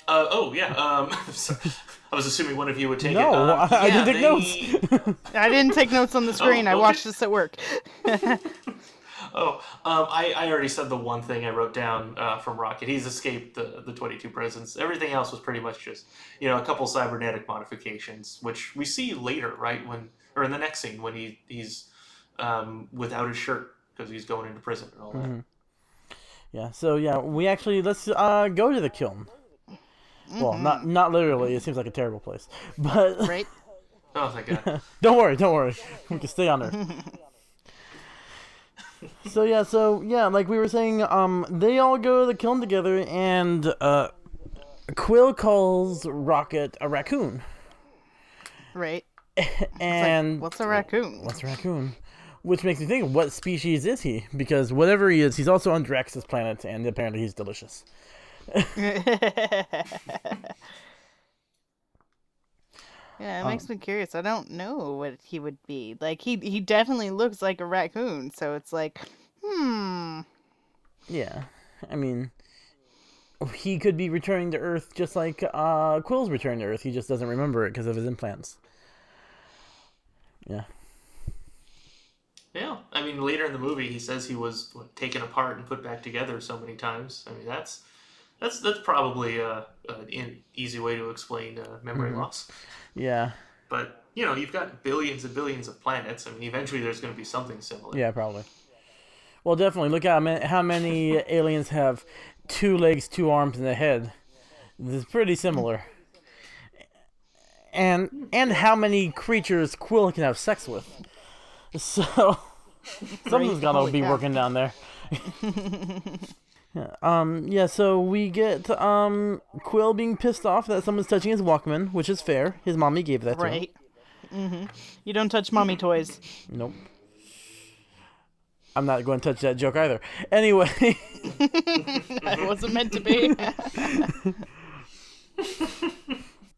Uh, oh yeah. Um, so, I was assuming one of you would take No, it. Um, I, I didn't take they- notes. I didn't take notes on the screen. I okay. watched this at work. Oh, um, I, I already said the one thing I wrote down uh, from Rocket. He's escaped the, the 22 prisons. Everything else was pretty much just, you know, a couple cybernetic modifications, which we see later, right? When Or in the next scene when he he's um, without his shirt because he's going into prison and all that. Mhm. Yeah. So yeah, we actually let's uh go to the Kyln. Well, not not literally. It seems like a terrible place, but right? Oh, thank God. Don't worry, don't worry. We can stay on Earth. so yeah, so yeah, like we were saying, um, they all go to the Kyln together, and uh, Quill calls Rocket a raccoon, Right. It's like, and what's a raccoon? what's a raccoon? Which makes me think, what species is he? Because whatever he is, he's also on Drax's planet, and apparently he's delicious. Yeah, it makes me curious. I don't know what he would be. Like he he definitely looks like a raccoon, so it's like, hmm. Yeah, I mean, he could be returning to Earth just like uh, Quill's return to Earth. He just doesn't remember it because of his implants. Yeah. Yeah, I mean, later in the movie, he says he was what, taken apart and put back together so many times. I mean, that's that's that's probably a, an easy way to explain uh, memory Mm-hmm. loss. Yeah. But you know, you've got billions and billions of planets. I mean, eventually there's going to be something similar. Yeah, probably. Well, definitely. Look how many, how many aliens have two legs, two arms, and a head. It's pretty similar. And and how many creatures Quill can have sex with. So something's gotta be working down there. Yeah, um. Yeah. So we get um Quill being pissed off that someone's touching his Walkman, which is fair. His mommy gave that to him. Right. hmm You don't touch mommy toys. Nope. I'm not going to touch that joke either. Anyway, That wasn't meant to be.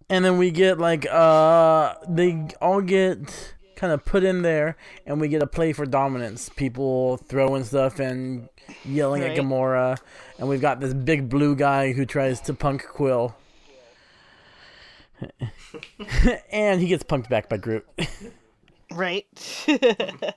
and then we get like uh they all get kind of put in there and we get a play for dominance. People throwing stuff and yelling Right. at Gamora and we've got this big blue guy who tries to punk Quill. and he gets punked back by Groot. right.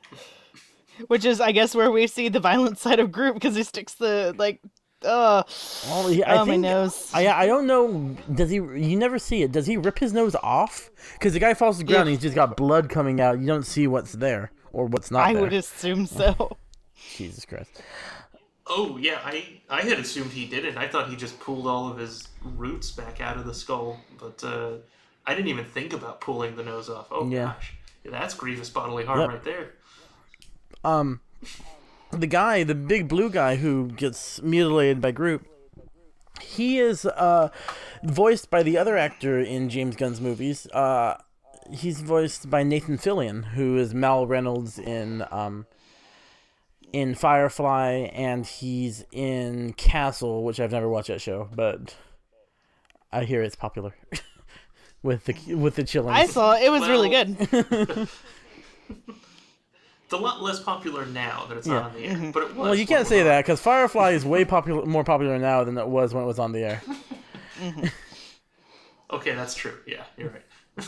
Which is, I guess, where we see the violent side of Groot because he sticks the like, uh, Well, he, I oh my nose. I I don't know. Does he? You never see it. Does he rip his nose off? Because the guy falls to the ground, and he's just got blood coming out. You don't see what's there or what's not I there. would assume so. Jesus Christ. Oh yeah, I I had assumed he did it. I thought he just pulled all of his roots back out of the skull, but uh, I didn't even think about pulling the nose off. Oh Yeah. gosh, yeah, that's grievous bodily harm Yep. right there. Um, the guy, the big blue guy who gets mutilated by Groot, he is uh voiced by the other actor in James Gunn's movies. Uh, he's voiced by Nathan Fillion, who is Mal Reynolds in um in Firefly, and he's in Castle, which I've never watched that show, but I hear it's popular with the with the chillings. I saw it. It was really good. It's a lot less popular now that it's Yeah. not on the air, but it was. Well, you can't say that because Firefly is way popular, more popular now than it was when it was on the air. on. Okay, that's true. Yeah, you're right.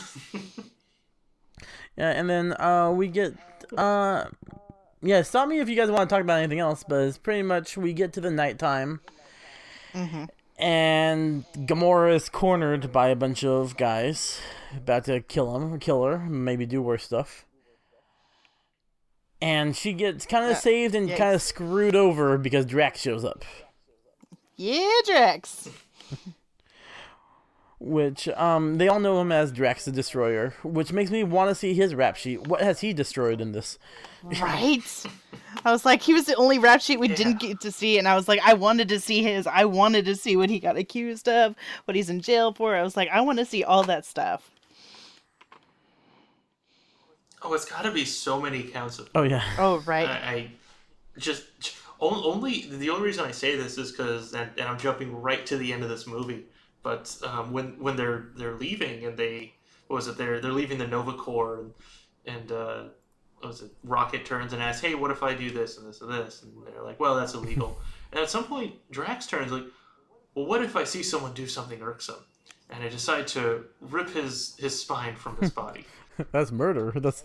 Yeah, and then uh, we get uh, yeah. Stop me if you guys want to talk about anything else, but it's pretty much we get to the nighttime, and Gamora is cornered by a bunch of guys about to kill him, kill her, maybe do worse stuff. And she gets kind of Yeah, saved and yikes. kind of screwed over because Drax shows up. Yeah, Drax. which um they all know him as Drax the Destroyer, which makes me want to see his rap sheet. What has he destroyed in this? Right. I was like, he was the only rap sheet we didn't get to see, and I was like, I wanted to see his. I wanted to see what he got accused of, what he's in jail for. I was like, I want to see all that stuff. Oh, it's got to be so many counts of. Oh yeah, Oh, right. I, I just only the only reason I say this is because and, and I'm jumping right to the end of this movie. But um, when when they're they're leaving and they what was it they're they're leaving the Nova Corps and and uh, what was it Rocket turns and asks, hey, what if I do this and this and this? And they're like, well, that's illegal. and at some point, Drax turns like, well, what if I see someone do something irksome? And I decide to rip his his spine from his body. that's murder. That's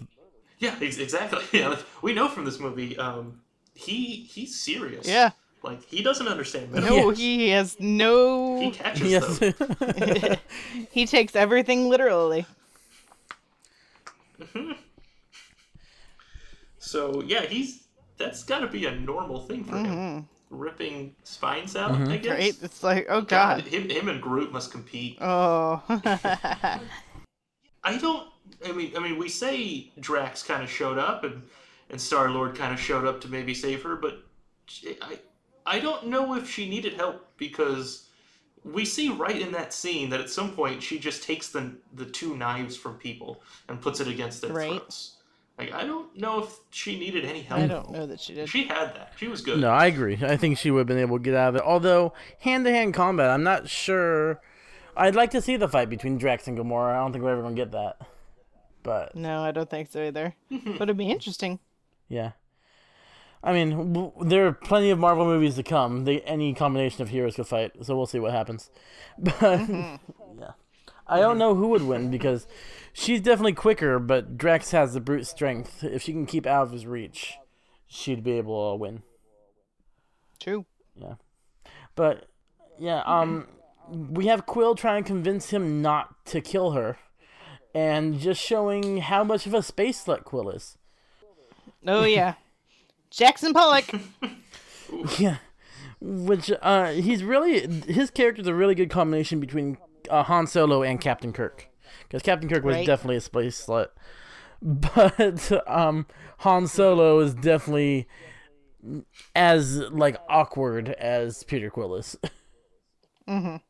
Yeah, ex- exactly. Yeah, like, we know from this movie, um, he he's serious. yeah. like he doesn't understand No, metaphor. he has no. He no. catches yes. them. He takes everything literally. Mm-hmm. So yeah, he's that's got to be a normal thing for him. Mm-hmm. Ripping spines out, mm-hmm. I guess. Right? It's like, oh God, god. him, him and Groot must compete. Oh. I don't. I mean, I mean, we say Drax kind of showed up and and Star Lord kind of showed up to maybe save her, but she, I I don't know if she needed help because we see right in that scene that at some point she just takes the the two knives from people and puts it against their Right. throats. Like I don't know if she needed any help. I don't know that she did. She had that. She was good. No, I agree. I think she would have been able to get out of it. Although hand to hand combat, I'm not sure. I'd like to see the fight between Drax and Gamora. I don't think we're ever gonna get that. But No, I don't think so either. but it'd be interesting. yeah, I mean, w- there are plenty of Marvel movies to come. They, any combination of heroes could fight, so we'll see what happens. But yeah, I don't know who would win because she's definitely quicker, but Drax has the brute strength. If she can keep out of his reach, she'd be able to win. True. Yeah, but yeah, um, we have Quill trying to convince him not to kill her, and just showing how much of a space slut Quill is. Oh yeah. Jackson Pollock. Yeah, which uh, he's really his character's a really good combination between uh, Han Solo and Captain Kirk, because Captain Kirk was Right. definitely a space slut, but um, Han Solo is definitely as like awkward as Peter Quill is.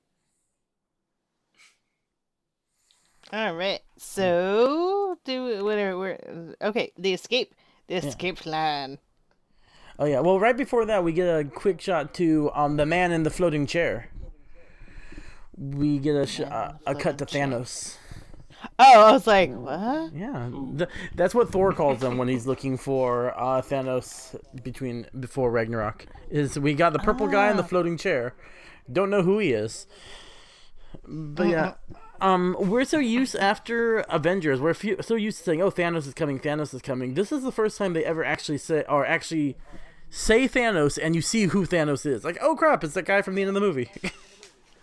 All right. So do whatever. We're, okay. The escape. The escape plan. Oh yeah. Well, right before that, we get a quick shot to um the man in the floating chair. We get a sh- uh, a cut to. Thanos. Oh, I was like, what? Yeah, th- that's what Thor calls him when he's looking for uh, Thanos between before Ragnarok. Is we got the purple guy in the floating chair. Don't know who he is. But yeah, um, we're so used after Avengers, we're few, so used to saying, "Oh, Thanos is coming, Thanos is coming." This is the first time they ever actually say, or actually say Thanos, and you see who Thanos is. Like, oh crap, it's that guy from the end of the movie.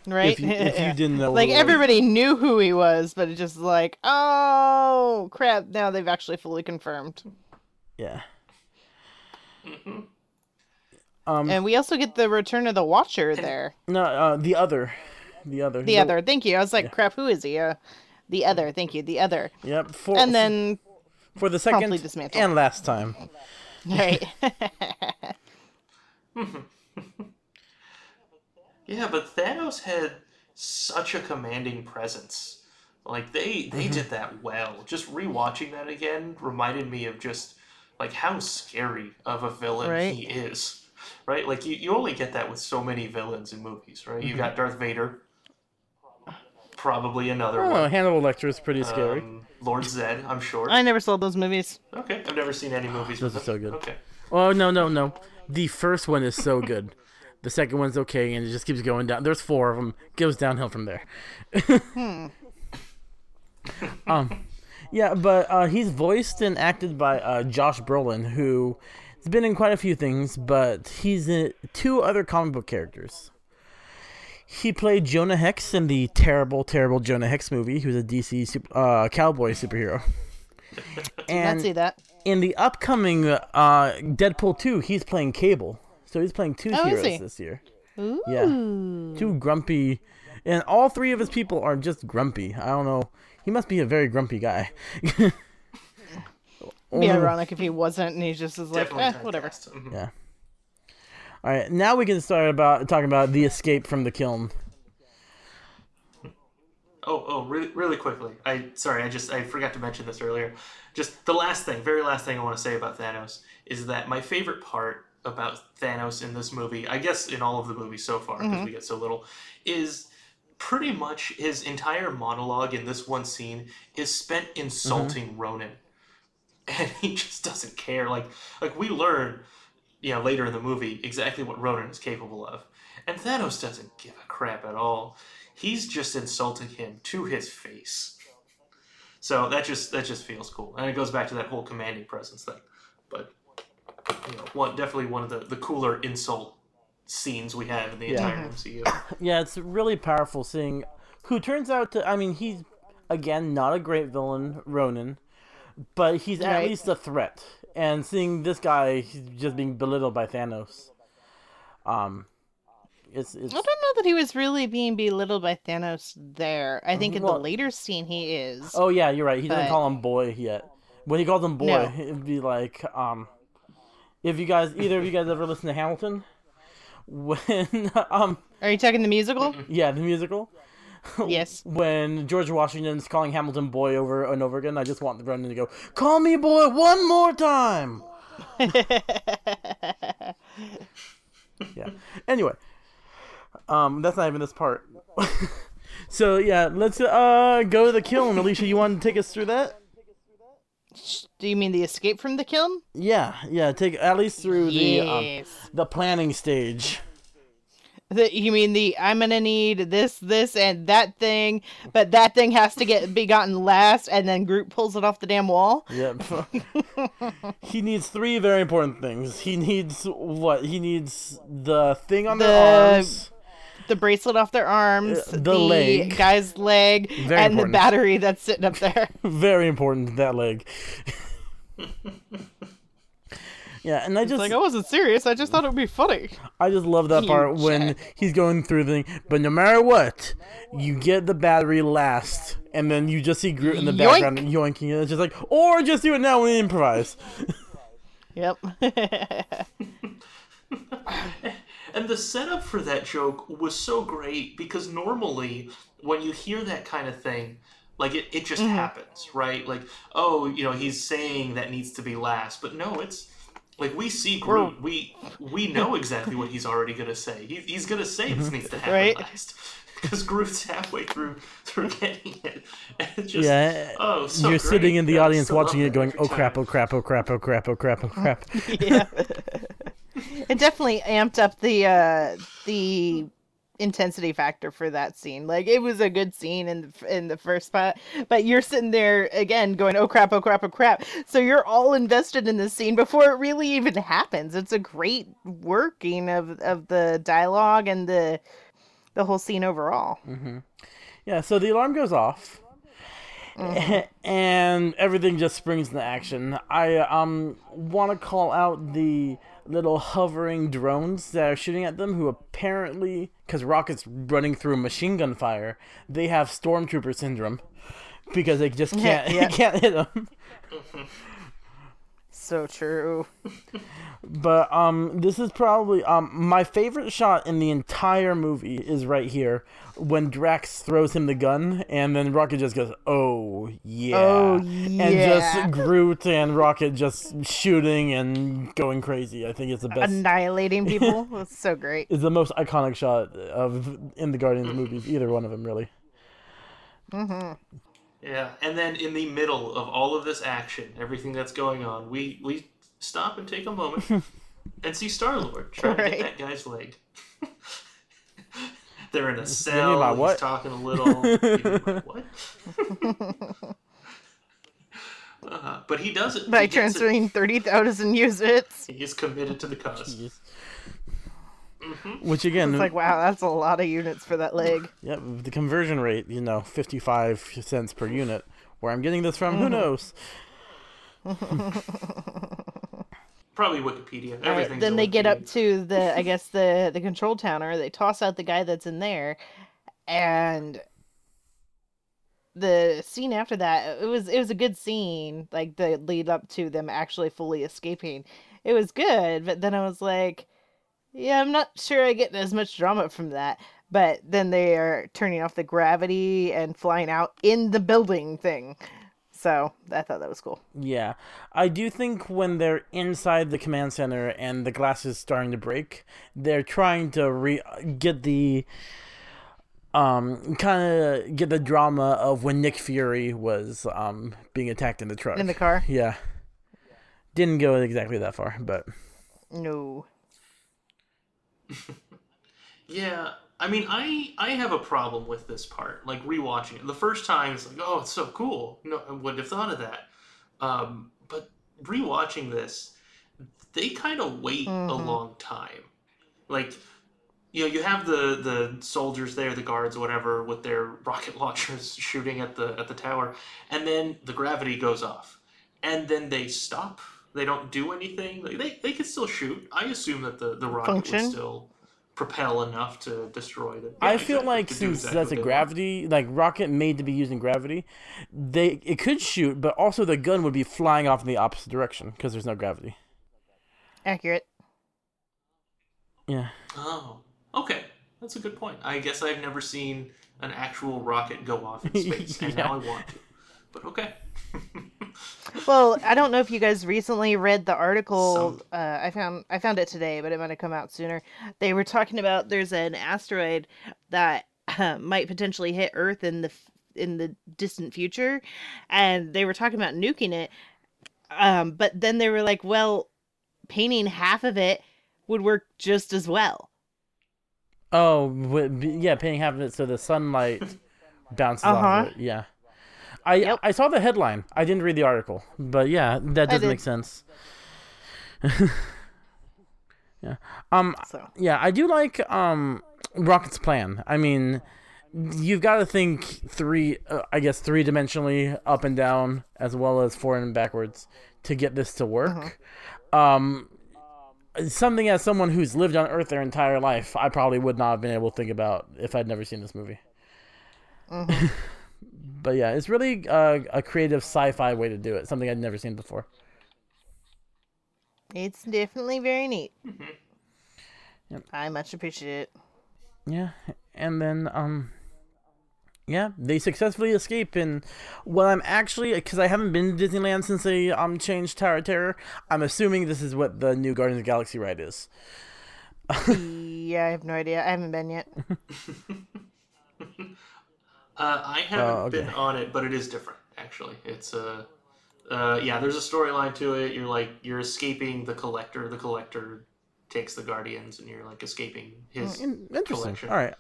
Right? if you, if you didn't know, like what it was. everybody knew who he was, but it's just like, oh crap! Now they've actually fully confirmed. yeah. Um, And we also get the return of the Watcher there. no, uh, the other, the other, The other. Thank you. I was like, crap. Who is he? Uh, the other. Thank you. The other. Yep. For, And then for the promptly second dismantled. and last time. right. Yeah, but Thanos had such a commanding presence. Like they they did that well. Just rewatching that again reminded me of just like how scary of a villain Right. he is. Right? Like you, you only get that with so many villains in movies, right? You got Darth Vader. Probably another I don't know, one. Hannibal Lecter is pretty scary. Um, Lord Zed, I'm sure. I never saw those movies. Okay, I've never seen any movies Those are so good. Okay. oh no, no, no. The first one is so good. The second one's okay, and it just keeps going down. There's four of them. Goes downhill from there. hmm. um, yeah, but uh, he's voiced and acted by uh, Josh Brolin, who has been in quite a few things, but he's in two other comic book characters. He played Jonah Hex in the terrible, terrible Jonah Hex movie. He was a DC super, uh, cowboy superhero. Let's and see that. in the upcoming uh, Deadpool 2, he's playing Cable. So he's playing two Oh, is heroes he? this year. Ooh. Yeah. Two grumpy. And all three of his people are just grumpy. I don't know. He must be a very grumpy guy. Be ironic if he wasn't, and he just is like, eh, whatever. Yeah. All right, now we can start about talking about the escape from the Kyln. Oh, oh, really, really quickly. I sorry, I just I forgot to mention this earlier. Just the last thing, very last thing I want to say about Thanos is that my favorite part about Thanos in this movie, I guess in all of the movies so far, because mm-hmm. we get so little, is pretty much his entire monologue in this one scene is spent mm-hmm. insulting Ronan, and he just doesn't care. Like, like we learn, you know, later in the movie exactly what Ronan is capable of, and Thanos doesn't give a crap at all. He's just insulting him to his face. So that just that just feels cool, and it goes back to that whole commanding presence thing. But you know, one definitely one of the the cooler insult scenes we have in the Yeah. entire mm-hmm. MCU. Yeah, it's really powerful seeing who turns out to. I mean, he's again not a great villain, Ronan, but he's at least a threat. And seeing this guy he's just being belittled by Thanos, um, It's it's I don't know that he was really being belittled by Thanos there. I think in Well- the later scene he is. Oh yeah, you're right. He didn't call him boy yet. When he called him boy, No. it'd be like um, if you guys either of you guys ever listen to Hamilton, when um Are you talking the musical? yeah the musical yes. when George Washington's calling Hamilton boy over and over again, I just want Brendan to go call me boy one more time. yeah. Anyway, um, that's not even this part. so yeah, let's uh go to the Kyln. Alicia, you want to take us through that? Do you mean the escape from the Kyln? Yeah, yeah. Take at least through the um, the planning stage. The, you mean the I'm gonna need this, this, and that thing, but that thing has to get be gotten last, and then Groot pulls it off the damn wall. Yep. he needs three very important things. He needs what? He needs the thing on The- their arms. The bracelet off their arms, Uh, the leg. guy's leg, Very and important. the battery that's sitting up there. Very important that leg. yeah, and I just like I wasn't serious. I just mm. thought it would be funny. I just love that You part when he's going through the thing. But no matter what, you get the battery last, and then you just see Groot in the Yoink. background yoinking, and it's just like, or just do it now and improvise. Yep. And the setup for that joke was so great because normally when you hear that kind of thing, like it, it just mm-hmm. happens, right? Like, oh, you know, he's saying that needs to be last, but no, it's like we see Groot, we we know exactly what he's already gonna say. He, he's gonna say this needs to happen Right. last because Groot's halfway through through getting it, and it's just Yeah, oh, so You're great. sitting in the I audience watching it, going, every "Oh crap! Oh crap! Oh crap! Oh crap! Oh crap! Oh crap!" yeah. it definitely amped up the uh the intensity factor for that scene. Like it was a good scene in the in the first spot, but you're sitting there again going, "Oh crap! Oh crap! Oh crap!" So you're all invested in the scene before it really even happens. It's a great working of of the dialogue and the the whole scene overall. Yeah, so the alarm goes off. And everything just springs into action. I um want to call out the little hovering drones that are shooting at them, who apparently, because Rocket's running through machine gun fire, they have stormtrooper syndrome because they just can't Yeah. can't hit them. So true. But um, this is probably um my favorite shot in the entire movie is right here when Drax throws him the gun and then Rocket just goes, "Oh yeah," Oh, yeah. and just Groot and Rocket just shooting and going crazy. I think it's the best. Annihilating people. It's so great. It's the most iconic shot of in the Guardians movies. Either one of them, really. Yeah, and then in the middle of all of this action, everything that's going on, we we stop and take a moment and see Star Lord trying to get that guy's leg. They're in a cell. what? He's talking a little. What? uh, but he does it By gets it. transferring thirty thousand units. He is committed to the cause. Jeez. Which again, It's like wow, that's a lot of units for that leg. yeah, the conversion rate, you know, fifty-five cents per unit. Where I'm getting this from, Mm-hmm. who knows? Probably Wikipedia. Right, Everything's then on they get up to the I guess the the control tower. They toss out the guy that's in there, and the scene after that it was it was a good scene. Like the lead up to them actually fully escaping, it was good. But then I was like, yeah, I'm not sure I get as much drama from that. But then they are turning off the gravity and flying out in the building thing. So I thought that was cool. Yeah, I do think when they're inside the command center and the glass is starting to break, they're trying to re get the um kind of get the drama of when Nick Fury was um being attacked in the truck. In the car? Yeah. Didn't go exactly that far, but No. Yeah, I mean, I I have a problem with this part. Like rewatching it, the first time it's like, oh, it's so cool. No, I wouldn't have thought of that. Um, but rewatching this, they kind of wait a Mhm. long time. Like, you know, you have the the soldiers there, the guards, or whatever, with their rocket launchers shooting at the at the tower, and then the gravity goes off, and then they stop. They don't do anything. Like, they they can still shoot. I assume that the the rocket Function. would still propel enough to destroy them. I feel exactly, like to do since exactly that's a what want. gravity like rocket made to be using gravity, they it could shoot, but also the gun would be flying off in the opposite direction because there's no gravity. Accurate. Yeah. Oh, okay, that's a good point. I guess I've never seen an actual rocket go off in space, and now I want to. But okay. Well, I don't know if you guys recently read the article. Some- Uh, I found I found it today, but it might have come out sooner. They were talking about there's an asteroid that uh, might potentially hit Earth in the in the distant future, and they were talking about nuking it. Um, but then they were like, well, painting half of it would work just as well. Oh, yeah, painting half of it so the sunlight bounces off Uh-huh. of it. Yeah. I Yep. I saw the headline. I didn't read the article, but yeah, that does make sense. yeah. Um. So Yeah, I do like um Rocket's plan. I mean, you've got to think three, uh, I guess, three dimensionally up and down, as well as forward and backwards, to get this to work. Um, something as someone who's lived on Earth their entire life, I probably would not have been able to think about if I'd never seen this movie. but yeah, it's really uh, a creative sci-fi way to do it. Something I'd never seen before. it's definitely very neat. Yep. I much appreciate it. Yeah, and then um, yeah, they successfully escape. And what I'm actually, because I haven't been to Disneyland since they um changed Tower of Terror, I'm assuming this is what the new Guardians of the Galaxy ride is. yeah, I have no idea. I haven't been yet. Uh, I haven't Oh, okay. been on it, but it is different. Actually, it's uh, uh, yeah. There's a storyline to it. You're like you're escaping the collector. The collector takes the guardians, and you're like escaping his. In- interesting. collection. All right.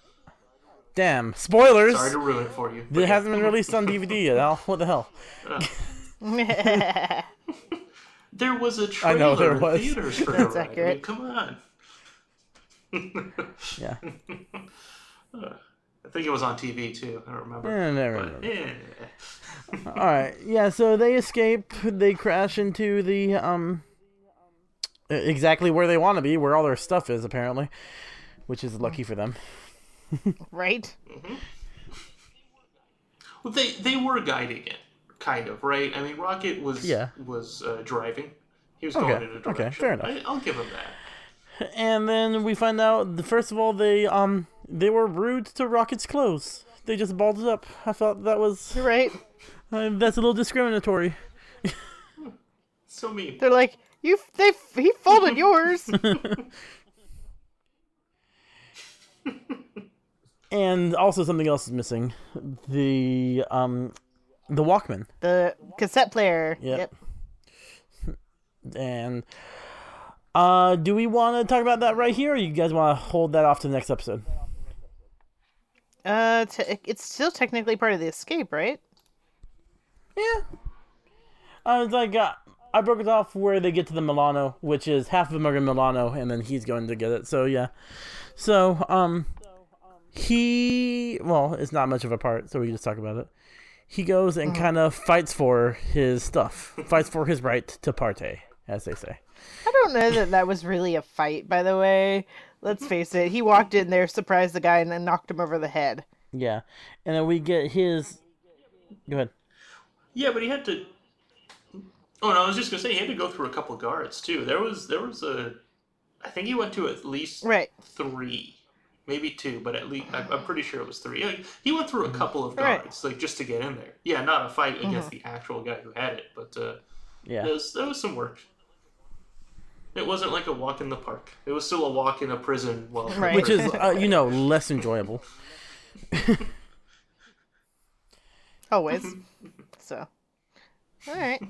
Damn spoilers. Sorry to ruin it for you. it yeah. hasn't been released on DVD yet. Al. What the hell? There was a trailer I know there in theaters for That's the ride. I mean, accurate. come on. Yeah. I think it was on TV too. I don't remember. Eh, never But, mind. yeah. All right. Yeah. So they escape. They crash into the um. Exactly where they want to be, where all their stuff is, apparently, which is lucky for them. right? Well, they they were guiding it, kind of, right? I mean, Rocket was Yeah. was uh, driving. He was Okay, going in a direction. okay, fair enough. I, I'll give him that. And then we find out, first of all, they um they were rude to Rocket's clothes. They just balled it up. I thought that was You're right. uh, that's a little discriminatory. So mean. They're like, you. They. He folded yours. And also something else is missing, the um the Walkman. the cassette player. Yep. And uh do we want to talk about that right here, or you guys want to hold that off to the next episode? Uh, te- it's still technically part of the escape, right? Yeah. I was like, uh, I broke it off where they get to the Milano, which is half of them are in Milano, and then he's going to get it. So yeah. So um, he well, it's not much of a part, so we can just talk about it. He goes and kind of fights for his stuff, fights for his right to parte, as they say. I don't know that that was really a fight, by the way. Let's face it. He walked in there, surprised the guy, and then knocked him over the head. Yeah, and then we get his. Go ahead. Yeah, but he had to. Oh no, I was just gonna say he had to go through a couple guards too. There was there was a, I think he went to at least Right. three, maybe two, but at least I'm, I'm pretty sure it was three. Like, he went through a couple of Right. guards like just to get in there. Yeah, not a fight against the actual guy who had it, but uh, Yeah. there was there was some work. It wasn't like a walk in the park. It was still a walk in a prison. While Right. Which is, uh, you know, less enjoyable. Always. so. All right.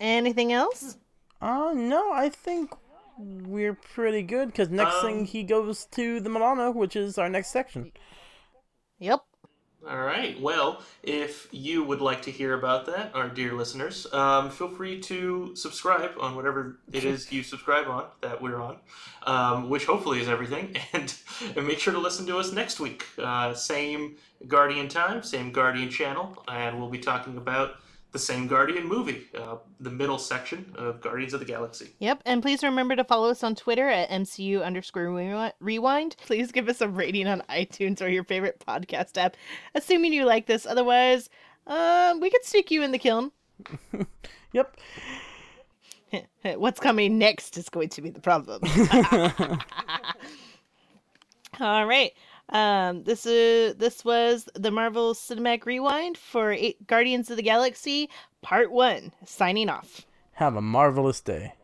Anything else? Uh, no, I think we're pretty good because next Um, thing he goes to the Milano, which is our next section. Yep. All right. Well, if you would like to hear about that, our dear listeners, um, feel free to subscribe on whatever it is you subscribe on that we're on, um, which hopefully is everything. And, and make sure to listen to us next week. Uh, same Guardian time, same Guardian channel, and we'll be talking about the same Guardian movie, uh, the middle section of Guardians of the Galaxy. Yep, and please remember to follow us on Twitter at MCU underscore rewind. Please give us a rating on iTunes or your favorite podcast app, assuming you like this. Otherwise, um, we could stick you in the Kyln. Yep. What's coming next is going to be the problem. All right. Um, this is this was the Marvel Cinematic Rewind for eight Guardians of the Galaxy Part One. Signing off. Have a marvelous day.